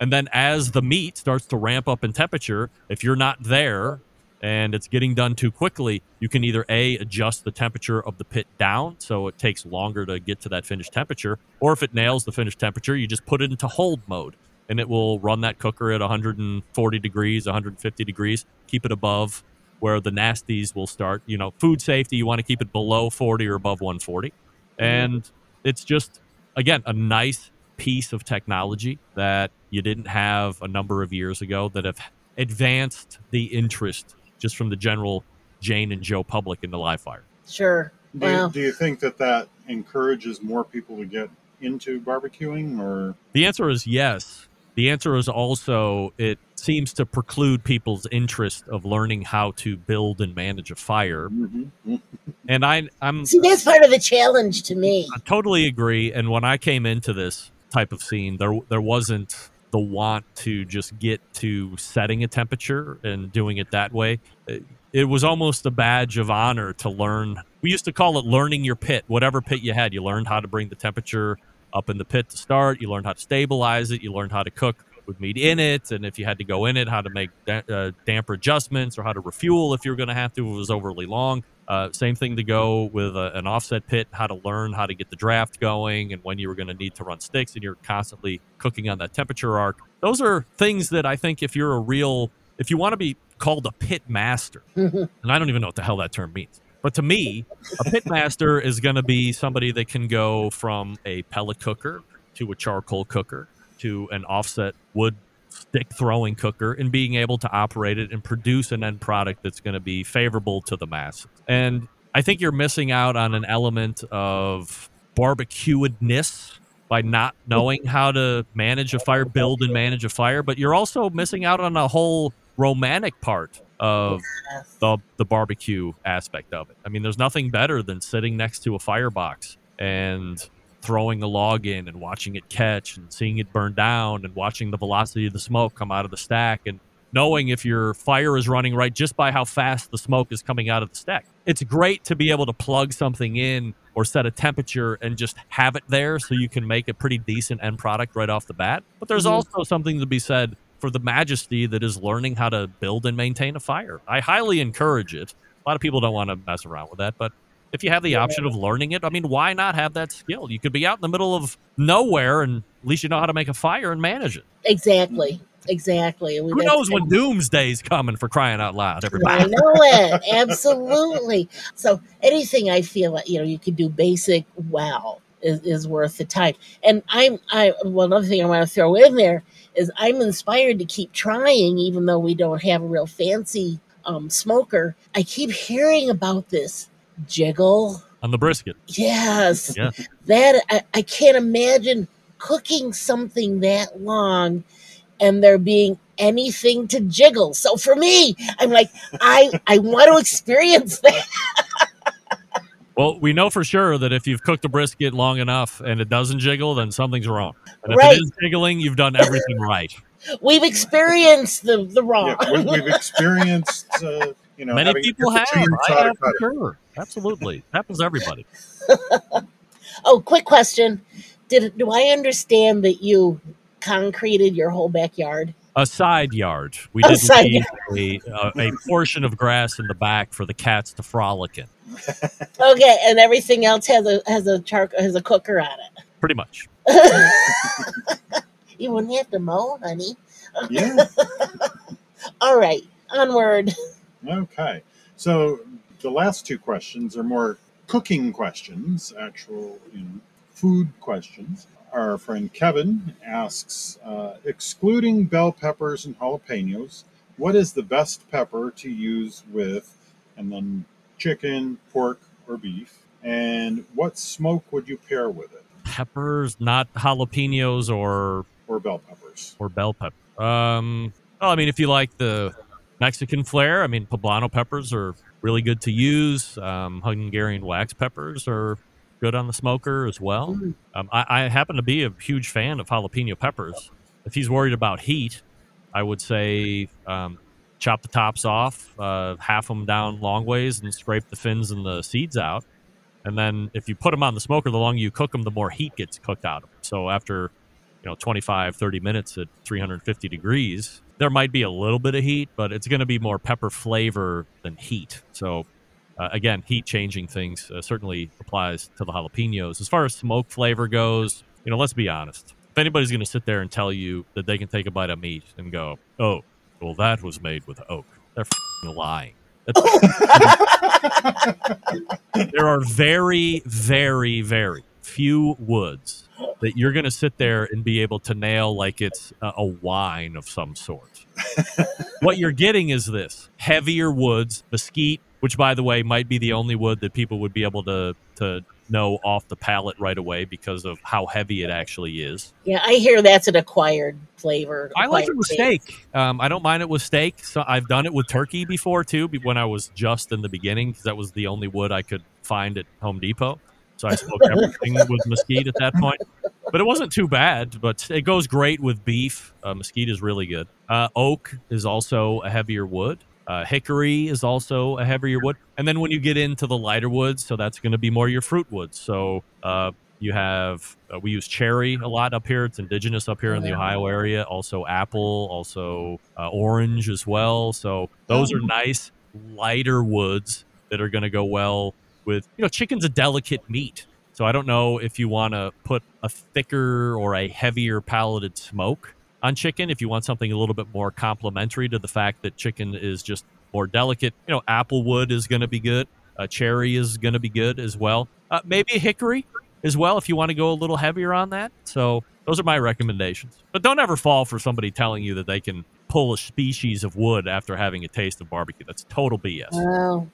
[SPEAKER 3] And then as the meat starts to ramp up in temperature, if you're not there and it's getting done too quickly, you can either A, adjust the temperature of the pit down so it takes longer to get to that finished temperature, or if it nails the finished temperature, you just put it into hold mode and it will run that cooker at 140 degrees, 150 degrees, keep it above where the nasties will start. You know, food safety, you want to keep it below 40 or above 140. And it's just, again, a nice piece of technology that you didn't have a number of years ago that have advanced the interest just from the general Jane and Joe public in the live fire.
[SPEAKER 1] Sure.
[SPEAKER 2] Do you, do you think that that encourages more people to get into barbecuing, or
[SPEAKER 3] The answer is yes. The answer is also it seems to preclude people's interest of learning how to build and manage a fire. Mm-hmm. And I, I'm
[SPEAKER 1] See, that's part of the challenge to me.
[SPEAKER 3] I totally agree. And when I came into this type of scene, there there wasn't the want to just get to setting a temperature and doing it that way. It, was almost a badge of honor to learn. We used to call it learning your pit. Whatever pit you had, you learned how to bring the temperature up in the pit to start. You learned how to stabilize it. You learned how to cook with meat in it, and if you had to go in it, how to make da- uh, damper adjustments or how to refuel if you're going to have to if it was overly long. Uh, same thing to go with a, an offset pit, how to learn how to get the draft going and when you were going to need to run sticks and you're constantly cooking on that temperature arc. Those are things that I think if you're a real, if you want to be called a pit master, and I don't even know what the hell that term means. But to me, a pit master is going to be somebody that can go from a pellet cooker to a charcoal cooker to an offset wood stick throwing cooker and being able to operate it and produce an end product that's going to be favorable to the masses. And I think you're missing out on an element of barbecuedness by not knowing how to manage a fire, build and manage a fire, but you're also missing out on a whole romantic part of the the barbecue aspect of it. I mean, there's nothing better than sitting next to a firebox and throwing a log in and watching it catch and seeing it burn down and watching the velocity of the smoke come out of the stack and knowing if your fire is running right just by how fast the smoke is coming out of the stack. It's great to be able to plug something in or set a temperature and just have it there so you can make a pretty decent end product right off the bat. But there's
[SPEAKER 1] Mhm.
[SPEAKER 3] also something to be said for the majesty that is learning how to build and maintain a fire. I highly encourage it. A lot of people don't want to mess around with that, but if you have the option of learning it, I mean, why not have that skill? You could be out in the middle of nowhere and at least you know how to make a fire and manage it.
[SPEAKER 1] Exactly. Exactly.
[SPEAKER 3] Who knows when doomsday's coming for crying out loud,
[SPEAKER 1] I
[SPEAKER 3] everybody?
[SPEAKER 1] know it. Absolutely. So anything I feel like, you know, you can do basic well is, is worth the time. And I'm I well another thing I want to throw in there is I'm inspired to keep trying even though we don't have a real fancy um, smoker. I keep hearing about this jiggle.
[SPEAKER 3] On the brisket.
[SPEAKER 1] Yes.
[SPEAKER 3] Yeah.
[SPEAKER 1] That I, I can't imagine cooking something that long and there being anything to jiggle. So for me, I'm like, I I want to experience that.
[SPEAKER 3] Well, we know for sure that if you've cooked a brisket long enough and it doesn't jiggle, then something's wrong. And if
[SPEAKER 1] Right.
[SPEAKER 3] it is jiggling, you've done everything right.
[SPEAKER 1] We've experienced the the raw.
[SPEAKER 2] yeah, we, we've experienced, uh, you know,
[SPEAKER 3] Many people have. I
[SPEAKER 2] chainsaw
[SPEAKER 3] have
[SPEAKER 2] cut
[SPEAKER 3] for
[SPEAKER 2] it.
[SPEAKER 3] sure. Absolutely. Happens to everybody.
[SPEAKER 1] Oh, quick question. Did do I understand that you concreted your whole backyard?
[SPEAKER 3] A side yard. We
[SPEAKER 1] A
[SPEAKER 3] did
[SPEAKER 1] side
[SPEAKER 3] leave a, a, a portion of grass in the back for the cats to frolic in.
[SPEAKER 1] Okay, and everything else has a has a char has a cooker on it.
[SPEAKER 3] Pretty much.
[SPEAKER 1] you wouldn't have to mow, honey.
[SPEAKER 2] Yeah.
[SPEAKER 1] All right, onward.
[SPEAKER 2] Okay. So the last two questions are more cooking questions, actual you know, food questions. Our friend Kevin asks, uh, excluding bell peppers and jalapenos, what is the best pepper to use with, and then chicken, pork, or beef? And what smoke would you pair with it?
[SPEAKER 3] Peppers, not jalapenos or
[SPEAKER 2] Or bell peppers?
[SPEAKER 3] or bell pepper. Um, well, I mean, if you like the Mexican flair, I mean, poblano peppers are really good to use. Um, Hungarian wax peppers are good on the smoker as well.
[SPEAKER 1] Mm.
[SPEAKER 3] Um, I, I happen to be a huge fan of jalapeno peppers. If he's worried about heat, I would say um, chop the tops off, uh, half them down long ways, and scrape the fins and the seeds out. And then if you put them on the smoker, the longer you cook them, the more heat gets cooked out of them. So after you know 25 30 minutes at 350 degrees there might be a little bit of heat but it's going to be more pepper flavor than heat. So uh, again heat changing things uh, certainly applies to the jalapenos. As far as smoke flavor goes you know let's be honest. If anybody's going to sit there and tell you that they can take a bite of meat and go oh well that was made with oak they're f***ing lying. There are very very very few woods that you're going to sit there and be able to nail like it's a, a wine of some sort. what you're getting is this heavier woods, mesquite, which by the way might be the only wood that people would be able to to know off the palate right away because of how heavy it actually is.
[SPEAKER 1] Yeah, I hear that's an acquired flavor.
[SPEAKER 3] I like it with
[SPEAKER 1] taste.
[SPEAKER 3] steak. Um, I don't mind it with steak. So I've done it with turkey before too. When I was just in the beginning, because that was the only wood I could find at Home Depot. So I smoked everything with mesquite at that point. But it wasn't too bad. But it goes great with beef. Uh, mesquite is really good. Uh, oak is also a heavier wood. Uh, hickory is also a heavier wood. And then when you get into the lighter woods, so that's going to be more your fruit woods. So uh, you have uh, we use cherry a lot up here. It's indigenous up here in the Ohio area. Also apple, also uh, orange as well. So those are nice lighter woods that are going to go well with you know chicken's a delicate meat. So I don't know if you want to put a thicker or a heavier palated smoke on chicken if you want something a little bit more complementary to the fact that chicken is just more delicate. You know, apple wood is going to be good. Uh, cherry is going to be good as well. Uh, maybe a hickory as well if you want to go a little heavier on that. So those are my recommendations. But don't ever fall for somebody telling you that they can pull a species of wood after having a taste of barbecue. That's total BS.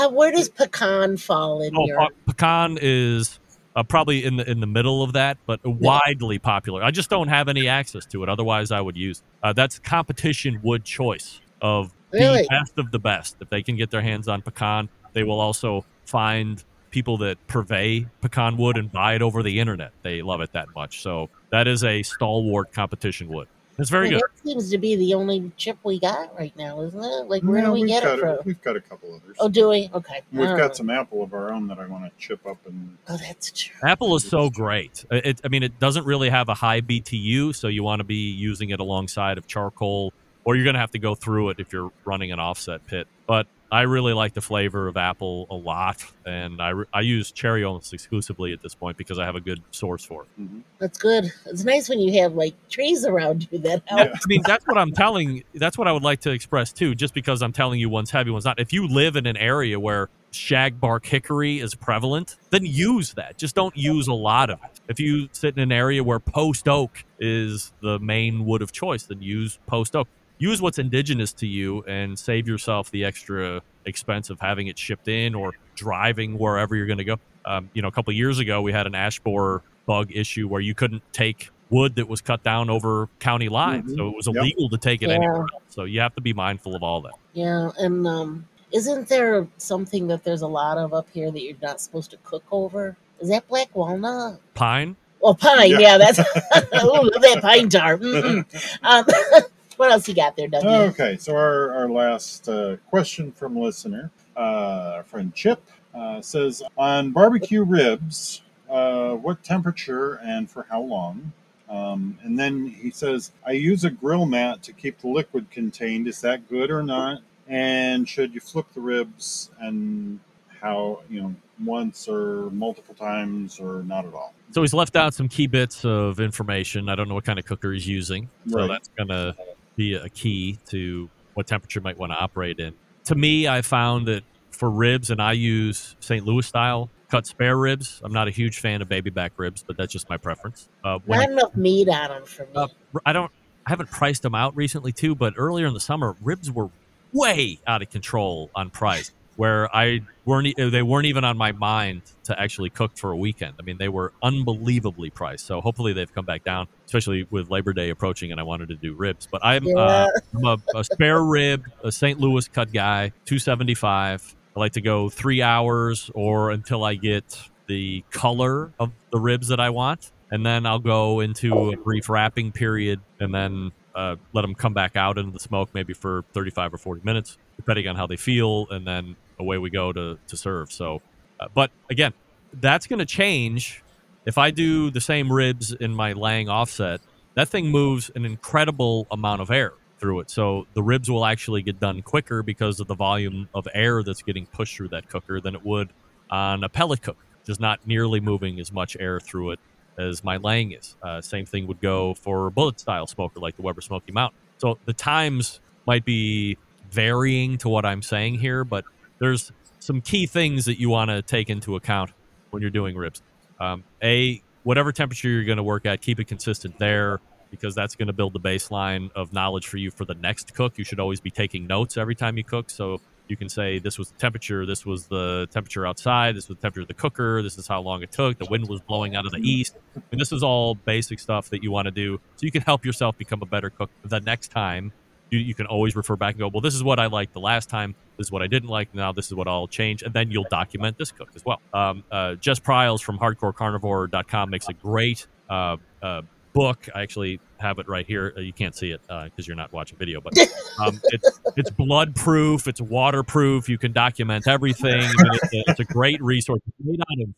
[SPEAKER 1] How, where does pecan fall in
[SPEAKER 3] Oh,
[SPEAKER 1] your?
[SPEAKER 3] pecan is uh, probably in the in the middle of that, but widely popular. I just don't have any access to it. Otherwise, I would use. Uh, that's competition wood choice of
[SPEAKER 1] Really?
[SPEAKER 3] the best of the best. If they can get their hands on pecan, they will also find people that purvey pecan wood and buy it over the internet. They love it that much. So that is a stalwart competition wood. It's very
[SPEAKER 1] Well,
[SPEAKER 3] good.
[SPEAKER 1] That seems to be the only chip we got right now, isn't it? Like, where
[SPEAKER 2] No,
[SPEAKER 1] do we get
[SPEAKER 2] got
[SPEAKER 1] it
[SPEAKER 2] a-
[SPEAKER 1] from?
[SPEAKER 2] We've got a couple others.
[SPEAKER 1] Oh, do we? Okay.
[SPEAKER 2] We've
[SPEAKER 1] All
[SPEAKER 2] got
[SPEAKER 1] right.
[SPEAKER 2] some apple of our own that I want to chip up and
[SPEAKER 1] Oh, that's true.
[SPEAKER 3] Apple is so great. It, I mean, it doesn't really have a high BTU, so you want to be using it alongside of charcoal, or you're going to have to go through it if you're running an offset pit. But I really like the flavor of apple a lot, and I, re- I use cherry almost exclusively at this point because I have a good source for it. Mm-hmm.
[SPEAKER 1] That's good. It's nice when you have like trees around you that help.
[SPEAKER 3] I mean, that's what I'm telling. That's what I would like to express too. Just because I'm telling you one's heavy, one's not. If you live in an area where shagbark hickory is prevalent, then use that. Just don't use a lot of it. If you sit in an area where post oak is the main wood of choice, then use post oak. Use what's indigenous to you and save yourself the extra expense of having it shipped in or driving wherever you're going to go. Um, you know, a couple of years ago, we had an ash borer bug issue where you couldn't take wood that was cut down over county lines,
[SPEAKER 2] Mhm.
[SPEAKER 3] so it was
[SPEAKER 2] Yep.
[SPEAKER 3] illegal to take it
[SPEAKER 1] Yeah.
[SPEAKER 3] anywhere else. So you have to be mindful of all that.
[SPEAKER 1] Yeah, and um, isn't there something that there's a lot of up here that you're not supposed to cook over? Is that black walnut?
[SPEAKER 3] Pine,
[SPEAKER 1] Well, pine.
[SPEAKER 2] Yeah.
[SPEAKER 1] Yeah, that's. oh, love that pine tar. Um, what else you got there, Dougie?
[SPEAKER 2] Okay, so our, our last uh, question from listener, uh, our friend Chip uh, says on barbecue ribs, uh, what temperature and for how long? Um, and then he says, I use a grill mat to keep the liquid contained. Is that good or not? And should you flip the ribs and how, you know, once or multiple times or not at all?
[SPEAKER 3] So he's left out some key bits of information. I don't know what kind of cooker he's using. So
[SPEAKER 2] Right.
[SPEAKER 3] that's going to be a key to what temperature you might want to operate in. To me, I found that for ribs, and I use St. Louis style cut spare ribs. I'm not a huge fan of baby back ribs, but that's just my preference. Uh, when
[SPEAKER 1] Not enough meat on them for me.
[SPEAKER 3] uh, I don't, I haven't priced them out recently too, but earlier in the summer, ribs were way out of control on price. Where I weren't, they weren't even on my mind to actually cook for a weekend. I mean, they were unbelievably priced. So hopefully they've come back down, especially with Labor Day approaching, and I wanted to do ribs. But I'm,
[SPEAKER 1] Yeah.
[SPEAKER 3] uh, I'm a, a spare rib, a St. Louis cut guy, two seventy five. I like to go three hours or until I get the color of the ribs that I want, and then I'll go into a brief wrapping period, and then uh, let them come back out into the smoke, maybe for thirty five or forty minutes, depending on how they feel, and then away we go to to serve. So, uh, but again, that's going to change if I do the same ribs in my Lang offset. That thing moves an incredible amount of air through it. So the ribs will actually get done quicker because of the volume of air that's getting pushed through that cooker than it would on a pellet cooker. Just not nearly moving as much air through it as my Lang is. Uh, same thing would go for a bullet style smoker like the Weber Smoky Mountain. So the times might be varying to what I'm saying here, but there's some key things that you want to take into account when you're doing ribs. Um, a whatever temperature you're going to work at, keep it consistent there because that's going to build the baseline of knowledge for you for the next cook. You should always be taking notes every time you cook, so you can say this was the temperature, this was the temperature outside, this was the temperature of the cooker, this is how long it took, the wind was blowing out of the east. And this is all basic stuff that you want to do so you can help yourself become a better cook the next time. You, you can always refer back and go, well, this is what I liked the last time. This is what I didn't like. Now this is what I'll change. And then you'll document this cook as well. Um, uh, Jess Pryles from hardcorecarnivore.com makes a great uh, uh, book. I actually have it right here. Uh, You can't see it because you're not watching video, but um, it's it's blood proof. It's waterproof. You can document everything. It's, a, it's a great resource. It's made out of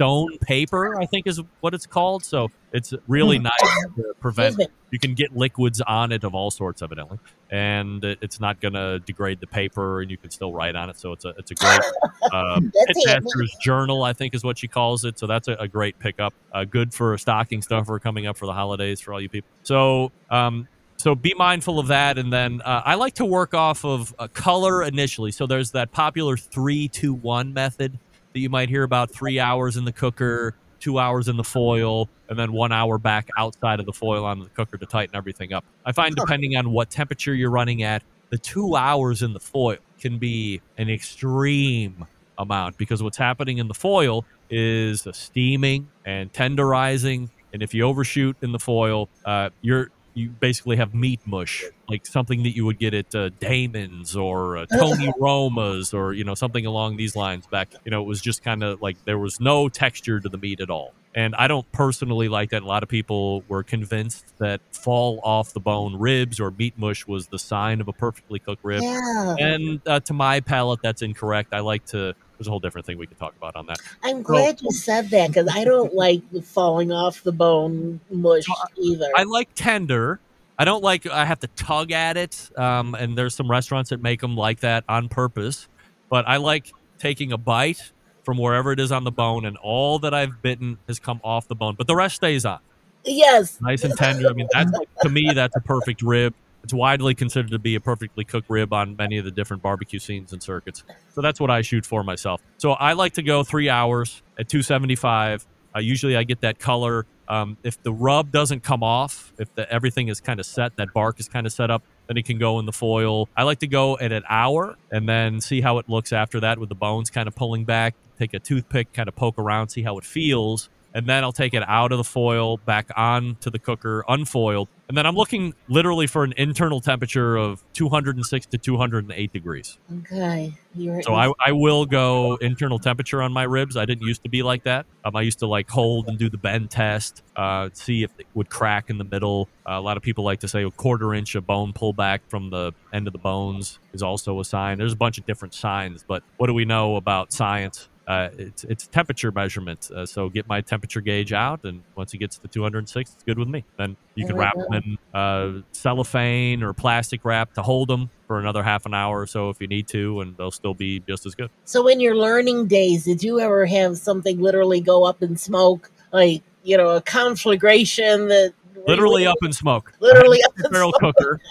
[SPEAKER 3] stone paper, I think is what it's called. So it's really nice to prevent. You can get liquids on it of all sorts, evidently, and it's not going to degrade the paper, and you can still write on it. So it's a it's a great uh. Pitmaster's Journal, I think is what she calls it. So that's a, a great pickup. Uh, good for a stocking stuffer coming up for the holidays for all you people. So, um, so be mindful of that. And then uh, I like to work off of a color initially. So there's that popular three, two, one method that you might hear about three hours in the cooker, two hours in the foil, and then one hour back outside of the foil on the cooker to tighten everything up. I find depending on what temperature you're running at, the two hours in the foil can be an extreme amount because what's happening in the foil is the steaming and tenderizing and if you overshoot in the foil uh, you're you basically have meat mush like something that you would get at uh, Damon's or uh, Tony Roma's or you know something along these lines back you know it was just kind of like there was no texture to the meat at all and I don't personally like that a lot of people were convinced that fall off the bone ribs or meat mush was the sign of a perfectly cooked rib
[SPEAKER 1] Yeah.
[SPEAKER 3] and uh, to my palate, that's incorrect. I like to. There's a whole different thing we could talk about on that.
[SPEAKER 1] I'm glad you said that because I don't like falling off the bone mush either.
[SPEAKER 3] I like tender. I don't like. I have to tug at it. Um, and there's some restaurants that make them like that on purpose. But I like taking a bite from wherever it is on the bone, and all that I've bitten has come off the bone, but the rest stays on.
[SPEAKER 1] yes.
[SPEAKER 3] nice and tender. I mean, that's like, to me, that's a perfect rib. It's widely considered to be a perfectly cooked rib on many of the different barbecue scenes and circuits. So that's what I shoot for myself. So I like to go three hours at 275. Uh, usually I get that color. Um, if the rub doesn't come off, if the, everything is kind of set, that bark is kind of set up, then it can go in the foil. I like to go at an hour and then see how it looks after that with the bones kind of pulling back. Take a toothpick, kind of poke around, see how it feels and then I'll take it out of the foil, back on to the cooker, unfoiled, and then I'm looking literally for an internal temperature of 206 to 208 degrees.
[SPEAKER 1] Okay. You're,
[SPEAKER 3] So I, I will go internal temperature on my ribs. I didn't used to be like that. Um, I used to like hold and do the bend test, uh, see if it would crack in the middle. Uh, a lot of people like to say a quarter inch of bone pullback from the end of the bones is also a sign. There's a bunch of different signs, but what do we know about science? Uh, it's it's temperature measurement. Uh, so get my temperature gauge out, and once it gets to 206, it's good with me. Then you can wrap them in uh, cellophane or plastic wrap to hold them for another half an hour or so if you need to, and they'll still be just as good.
[SPEAKER 1] So in your learning days, did you ever have something literally go up in smoke, like you know, a conflagration that
[SPEAKER 3] Literally up in smoke.
[SPEAKER 1] literally up in
[SPEAKER 3] pit barrel
[SPEAKER 1] smoke?
[SPEAKER 3] cooker.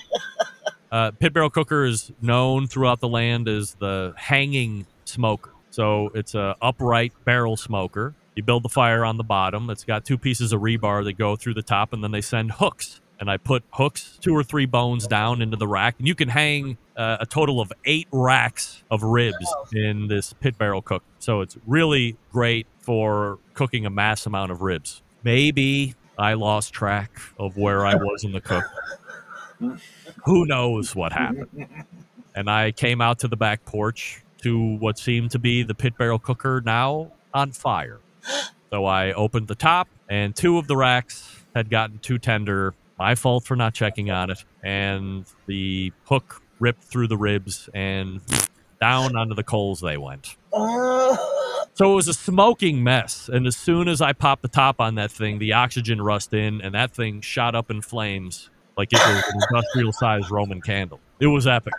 [SPEAKER 3] Uh, pit barrel cooker is known throughout the land as the hanging smoker. So it's a upright barrel smoker. You build the fire on the bottom. It's got two pieces of rebar that go through the top, and then they send hooks. And I put hooks, two or three bones down into the rack, and you can hang uh, a total of eight racks of ribs in this pit barrel cook. So it's really great for cooking a mass amount of ribs. Maybe I lost track of where I was in the cook. Who knows what happened? And I came out to the back porch to what seemed to be the pit barrel cooker now on fire. So I opened the top, and two of the racks had gotten too tender. My fault for not checking on it. And the hook ripped through the ribs and down onto the coals they went. So it was a smoking mess. And as soon as I popped the top on that thing, the oxygen rushed in and that thing shot up in flames like it was an industrial sized Roman candle. It was epic.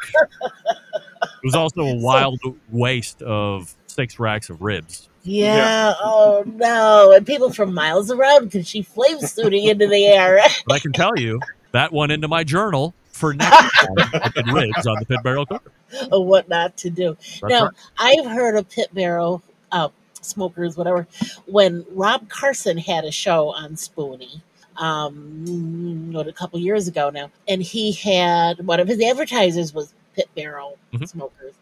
[SPEAKER 3] It was also a wild waste of six racks of ribs.
[SPEAKER 1] yeah.
[SPEAKER 2] Yeah.
[SPEAKER 1] Oh no! And people from miles around because she flames shooting into the air.
[SPEAKER 3] But I can tell you that went into my journal for next time ribs on the pit barrel cooker.
[SPEAKER 1] of what not to do.
[SPEAKER 3] That's
[SPEAKER 1] now,
[SPEAKER 3] right.
[SPEAKER 1] I've heard of pit barrel uh, smokers, whatever. When Rob Carson had a show on Spoonie, um, what a couple years ago now, and he had one of his advertisers was pit barrel
[SPEAKER 3] Mhm.
[SPEAKER 1] smokers,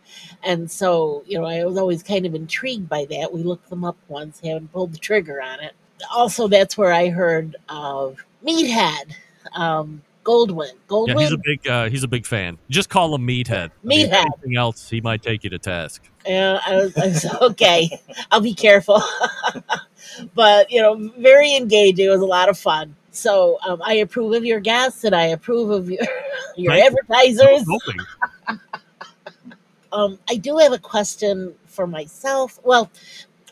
[SPEAKER 1] and so you know I was always kind of intrigued by that. We looked them up once, haven't pulled the trigger on it. Also, that's where I heard of Meathead. Um, Goldwyn. Goldwyn.
[SPEAKER 3] Yeah, he's a big uh, he's a big fan. Just call him Meathead. I mean,
[SPEAKER 1] Meathead.
[SPEAKER 3] Anything else, he might take you to task.
[SPEAKER 1] Yeah, I was, I was okay. I'll be careful. but you know, very engaging. It was a lot of fun. So um, I approve of your guests, and I approve of your your
[SPEAKER 3] Thank you.
[SPEAKER 1] advertisers.
[SPEAKER 3] Hoping.
[SPEAKER 1] Um, I do have a question for myself. Well,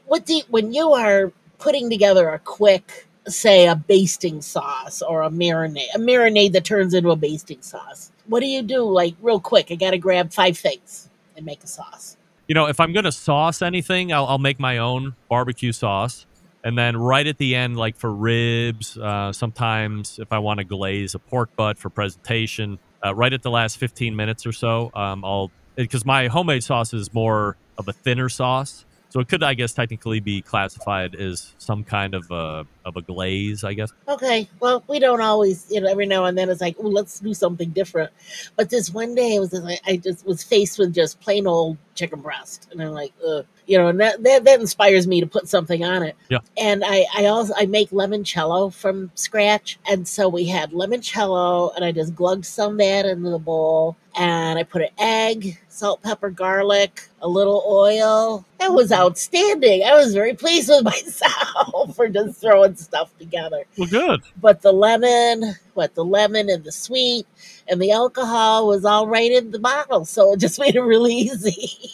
[SPEAKER 1] what do you, when you are putting together a quick, say, a basting sauce or a marinade, a marinade that turns into a basting sauce? What do you do? Like real quick, I got to grab five things and make a sauce.
[SPEAKER 3] You know, if I'm gonna sauce anything, I'll, I'll make my own barbecue sauce, and then right at the end, like for ribs, uh, sometimes if I want to glaze a pork butt for presentation, uh, right at the last 15 minutes or so, um, I'll because my homemade sauce is more of a thinner sauce, so it could, I guess, technically be classified as some kind of a of a glaze, I guess.
[SPEAKER 1] Okay, well, we don't always, you know, every now and then it's like, oh, let's do something different. But this one day, it was just like, I just was faced with just plain old chicken breast, and I'm like, Ugh. you know, and that, that that inspires me to put something on it.
[SPEAKER 3] Yeah.
[SPEAKER 1] And I I also I make limoncello from scratch, and so we had limoncello, and I just glugged some of that into the bowl, and I put an egg, salt, pepper, garlic, a little oil. That was outstanding. I was very pleased with myself for just throwing stuff together
[SPEAKER 3] Well, good.
[SPEAKER 1] but the lemon, what the lemon and the sweet and the alcohol was all right in the bottle, so it just made it really easy.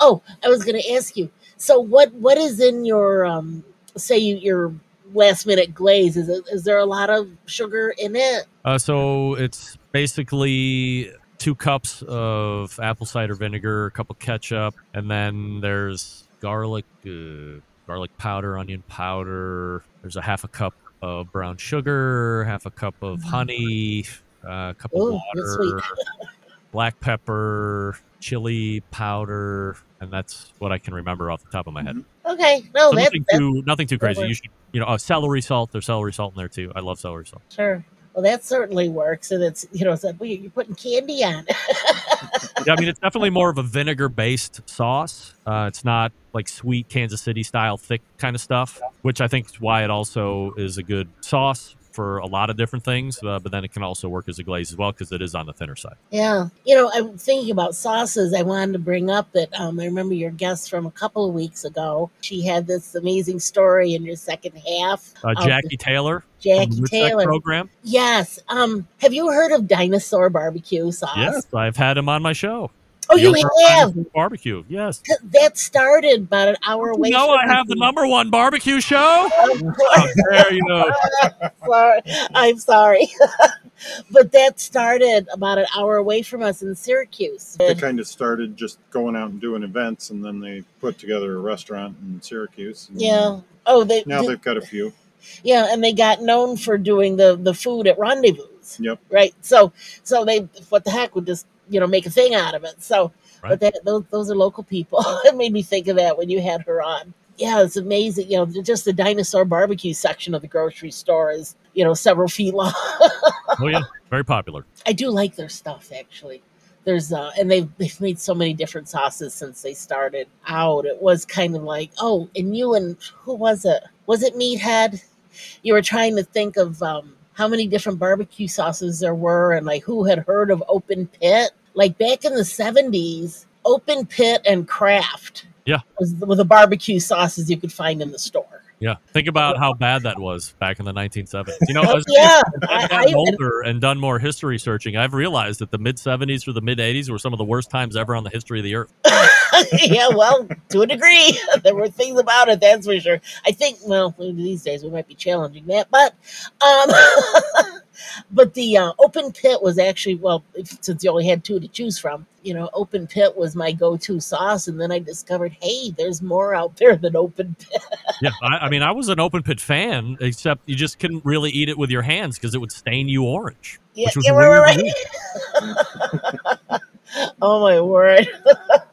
[SPEAKER 1] oh, I was going to ask you. So what what is in your um say you, your last minute glaze? Is it, is there a lot of sugar in it?
[SPEAKER 3] Uh, so it's basically two cups of apple cider vinegar, a cup of ketchup, and then there's garlic, uh, garlic powder, onion powder. There's a half a cup of brown sugar, half a cup of honey, uh, a cup of
[SPEAKER 1] Ooh, that's
[SPEAKER 3] water, black pepper, chili powder, and that's what I can remember off the top of my head.
[SPEAKER 1] Okay, no,
[SPEAKER 3] So
[SPEAKER 1] that,
[SPEAKER 3] nothing
[SPEAKER 1] that's
[SPEAKER 3] too nothing too crazy. You should, you know, uh, celery salt. There's celery salt in there too. I love celery salt.
[SPEAKER 1] sure. Well, that certainly works, and it's you know, it's like well, you're putting candy on. it.
[SPEAKER 3] yeah, I mean, it's definitely more of a vinegar based sauce. Uh, it's not like sweet Kansas City style thick kind of stuff, which I think is why it also is a good sauce for a lot of different things. Uh, but then it can also work as a glaze as well because it is on the thinner side.
[SPEAKER 1] Yeah. You know, I'm thinking about sauces. I wanted to bring up that um, I remember your guest from a couple of weeks ago. She had this amazing story in your second half.
[SPEAKER 3] Uh,
[SPEAKER 1] of the
[SPEAKER 3] Jackie Taylor,
[SPEAKER 1] Jackie Taylor.
[SPEAKER 3] program.
[SPEAKER 1] Yes. Um, have you heard of dinosaur barbecue sauce?
[SPEAKER 3] Yes, I've had him on my show.
[SPEAKER 1] Oh, you have?
[SPEAKER 3] Barbecue. Yes.
[SPEAKER 1] That started about an hour away.
[SPEAKER 3] You know
[SPEAKER 1] from
[SPEAKER 3] I have the number one barbecue show.
[SPEAKER 1] Of. Oh,
[SPEAKER 3] there you go.
[SPEAKER 1] sorry. I'm sorry. but that started about an hour away from us in Syracuse.
[SPEAKER 2] They kind of started just going out and doing events, and then they put together a restaurant in Syracuse.
[SPEAKER 1] Yeah. Oh, they
[SPEAKER 2] Now they've got a few.
[SPEAKER 1] yeah, and they got known for doing the the food at rendezvous.
[SPEAKER 2] Yep.
[SPEAKER 1] Right. So so they what the heck would just you know make a thing out of it. So
[SPEAKER 3] Right.
[SPEAKER 1] but that those those are local people. it made me think of that when you had her on. Yeah, it's amazing. You know, just the dinosaur barbecue section of the grocery store is you know several feet long.
[SPEAKER 3] Oh yeah, very popular.
[SPEAKER 1] I do like their stuff actually. There's uh and they've they've made so many different sauces since they started out. It was kind of like, oh, and you and who was it? Was it Meathead? You were trying to think of um how many different barbecue sauces there were and like who had heard of open pit. Like back in the seventies, open pit and Kraft
[SPEAKER 3] Yeah.
[SPEAKER 1] was were the barbecue sauces you could find in the store.
[SPEAKER 3] Yeah, think about how bad that was back in the 1970s. You know, as
[SPEAKER 1] yeah.
[SPEAKER 3] I've gotten older and done more history searching, I've realized that the mid 70s or the mid 80s were some of the worst times ever on the history of the earth.
[SPEAKER 1] yeah, well, to a degree, there were things about it. That's for sure. I think, well, these days we might be challenging that, but, um, but the uh, open pit was actually well, since you only had two to choose from, you know, open pit was my go-to sauce, and then I discovered, hey, there's more out there than open pit.
[SPEAKER 3] Yeah, I, I mean, I was an open pit fan, except you just couldn't really eat it with your hands because it would stain you orange.
[SPEAKER 1] Yeah,
[SPEAKER 3] Which was
[SPEAKER 1] yeah, right, right, oh my word.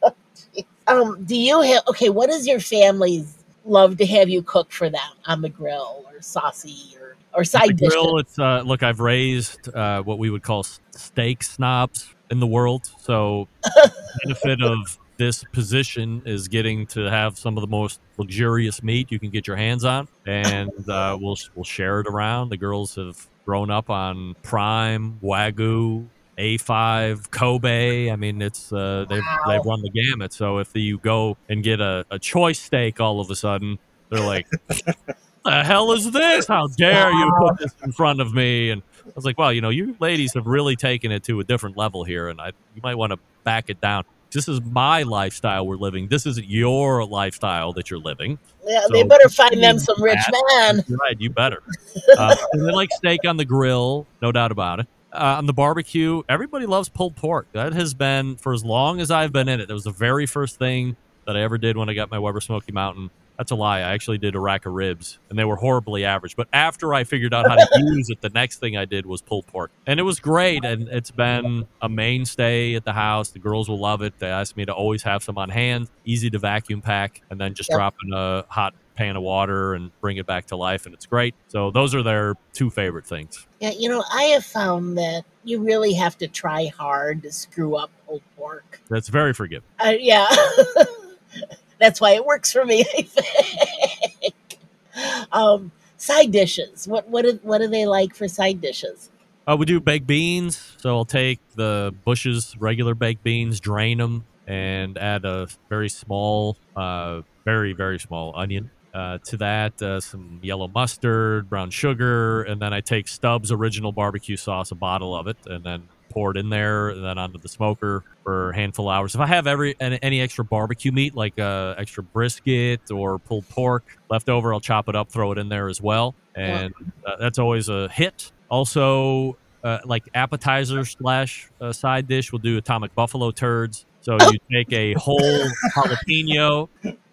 [SPEAKER 1] um, do you have okay? What does your families love to have you cook for them on the grill or saucy or or side dishes?
[SPEAKER 3] grill, it's uh, look, I've raised uh, what we would call steak snobs in the world. So, the benefit of this position is getting to have some of the most luxurious meat you can get your hands on, and uh, we'll we'll share it around. The girls have grown up on prime wagyu. A5 Kobe. I mean, it's uh, they've
[SPEAKER 1] Wow.
[SPEAKER 3] they've run the gamut. So if you go and get a, a choice steak, all of a sudden they're like, the hell is this? How dare you put this in front of me? And I was like, well, you know, you ladies have really taken it to a different level here, and I you might want to back it down. This is my lifestyle we're living. This isn't your lifestyle that you're living.
[SPEAKER 1] Yeah,
[SPEAKER 3] So-
[SPEAKER 1] they better find them some rich man.
[SPEAKER 3] Right, you better. Uh, and they like steak on the grill, no doubt about it. Uh, on the barbecue, everybody loves pulled pork. That has been for as long as I've been in it. That was the very first thing that I ever did when I got my Weber Smoky Mountain. That's a lie. I actually did a rack of ribs, and they were horribly average. But after I figured out how to use it, the next thing I did was pulled pork, and it was great. And it's been a mainstay at the house. The girls will love it. They ask me to always have some on hand, easy to vacuum pack, and then just
[SPEAKER 1] Yep.
[SPEAKER 3] drop in a hot pan of water and bring it back to life, and it's great. So those are their two favorite things.
[SPEAKER 1] Yeah, you know, I have found that you really have to try hard to screw up pulled pork.
[SPEAKER 3] That's very forgiving.
[SPEAKER 1] Uh, yeah, that's why it works for me. I think. Um, side dishes. What what do, what do they like for side dishes?
[SPEAKER 3] Uh, we do baked beans. So I'll take the Bush's regular baked beans, drain them, and add a very small, uh, very, very small onion. Uh, to that, uh, some yellow mustard, brown sugar, and then I take Stubb's original barbecue sauce, a bottle of it, and then pour it in there, and then onto the smoker for a handful of hours. If I have every any, any extra barbecue meat, like uh, extra brisket or pulled pork left over, I'll chop it up, throw it in there as well, and uh, that's always a hit. Also, uh, like appetizer slash uh, side dish, we'll do atomic buffalo turds. So you take a whole jalapeno,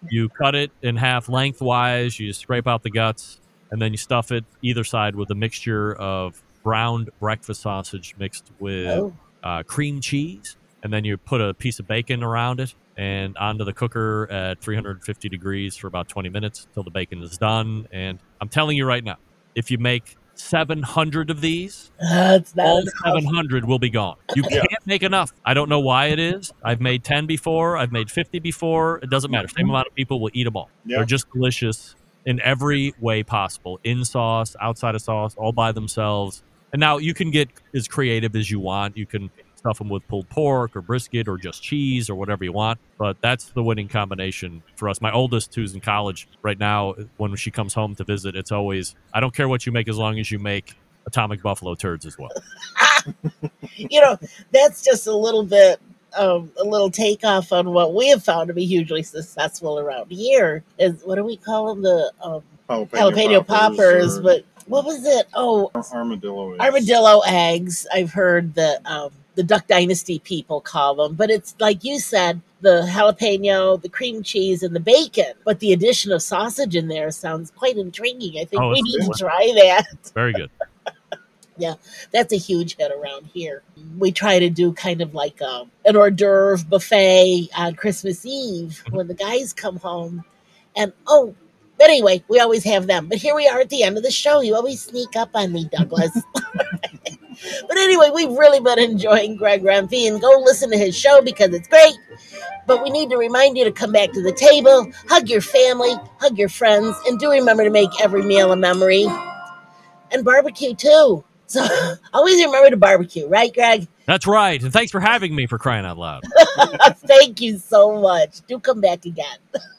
[SPEAKER 3] you cut it in half lengthwise, you scrape out the guts, and then you stuff it either side with a mixture of browned breakfast sausage mixed with
[SPEAKER 1] Oh,
[SPEAKER 3] uh, cream cheese, and then you put a piece of bacon around it and onto the cooker at 350 degrees for about 20 minutes till the bacon is done. And I'm telling you right now, if you make 700 of these, all
[SPEAKER 1] enough.
[SPEAKER 3] 700 will be gone. You can't make enough. I don't know why it is. I've made 10 before. I've made 50 before. It doesn't matter. Same amount of people will eat them all.
[SPEAKER 2] Yeah.
[SPEAKER 3] They're just delicious in every way possible in sauce, outside of sauce, all by themselves. And now you can get as creative as you want. You can stuff them with pulled pork or brisket or just cheese or whatever you want. But that's the winning combination for us. My oldest, who's in college right now, when she comes home to visit, it's always, I don't care what you make as long as you make atomic buffalo turds as well.
[SPEAKER 1] you know, that's just a little bit um, a little takeoff on what we have found to be hugely successful around here is what do we call them? The um, jalapeno poppers,
[SPEAKER 2] or
[SPEAKER 1] but what was it? Oh,
[SPEAKER 2] armadillo. eggs.
[SPEAKER 1] armadillo eggs. I've heard that um, the Duck Dynasty people call them, but it's like you said, the jalapeno, the cream cheese, and the bacon. But the addition of sausage in there sounds quite intriguing. I think
[SPEAKER 3] Oh,
[SPEAKER 1] we
[SPEAKER 3] it's
[SPEAKER 1] need to try that.
[SPEAKER 3] Very good.
[SPEAKER 1] Yeah, that's a huge hit around here. We try to do kind of like a, an hors d'oeuvre buffet on Christmas Eve when the guys come home. And oh, but anyway, we always have them. But here we are at the end of the show. You always sneak up on me, Douglas. but anyway, we've really been enjoying Greg Rempe. Go listen to his show because it's great. But we need to remind you to come back to the table, hug your family, hug your friends, and do remember to make every meal a memory. And barbecue too. So always remember to barbecue, right, Greg?
[SPEAKER 3] That's right. And thanks for having me for crying out loud.
[SPEAKER 1] Thank you so much. Do come back again.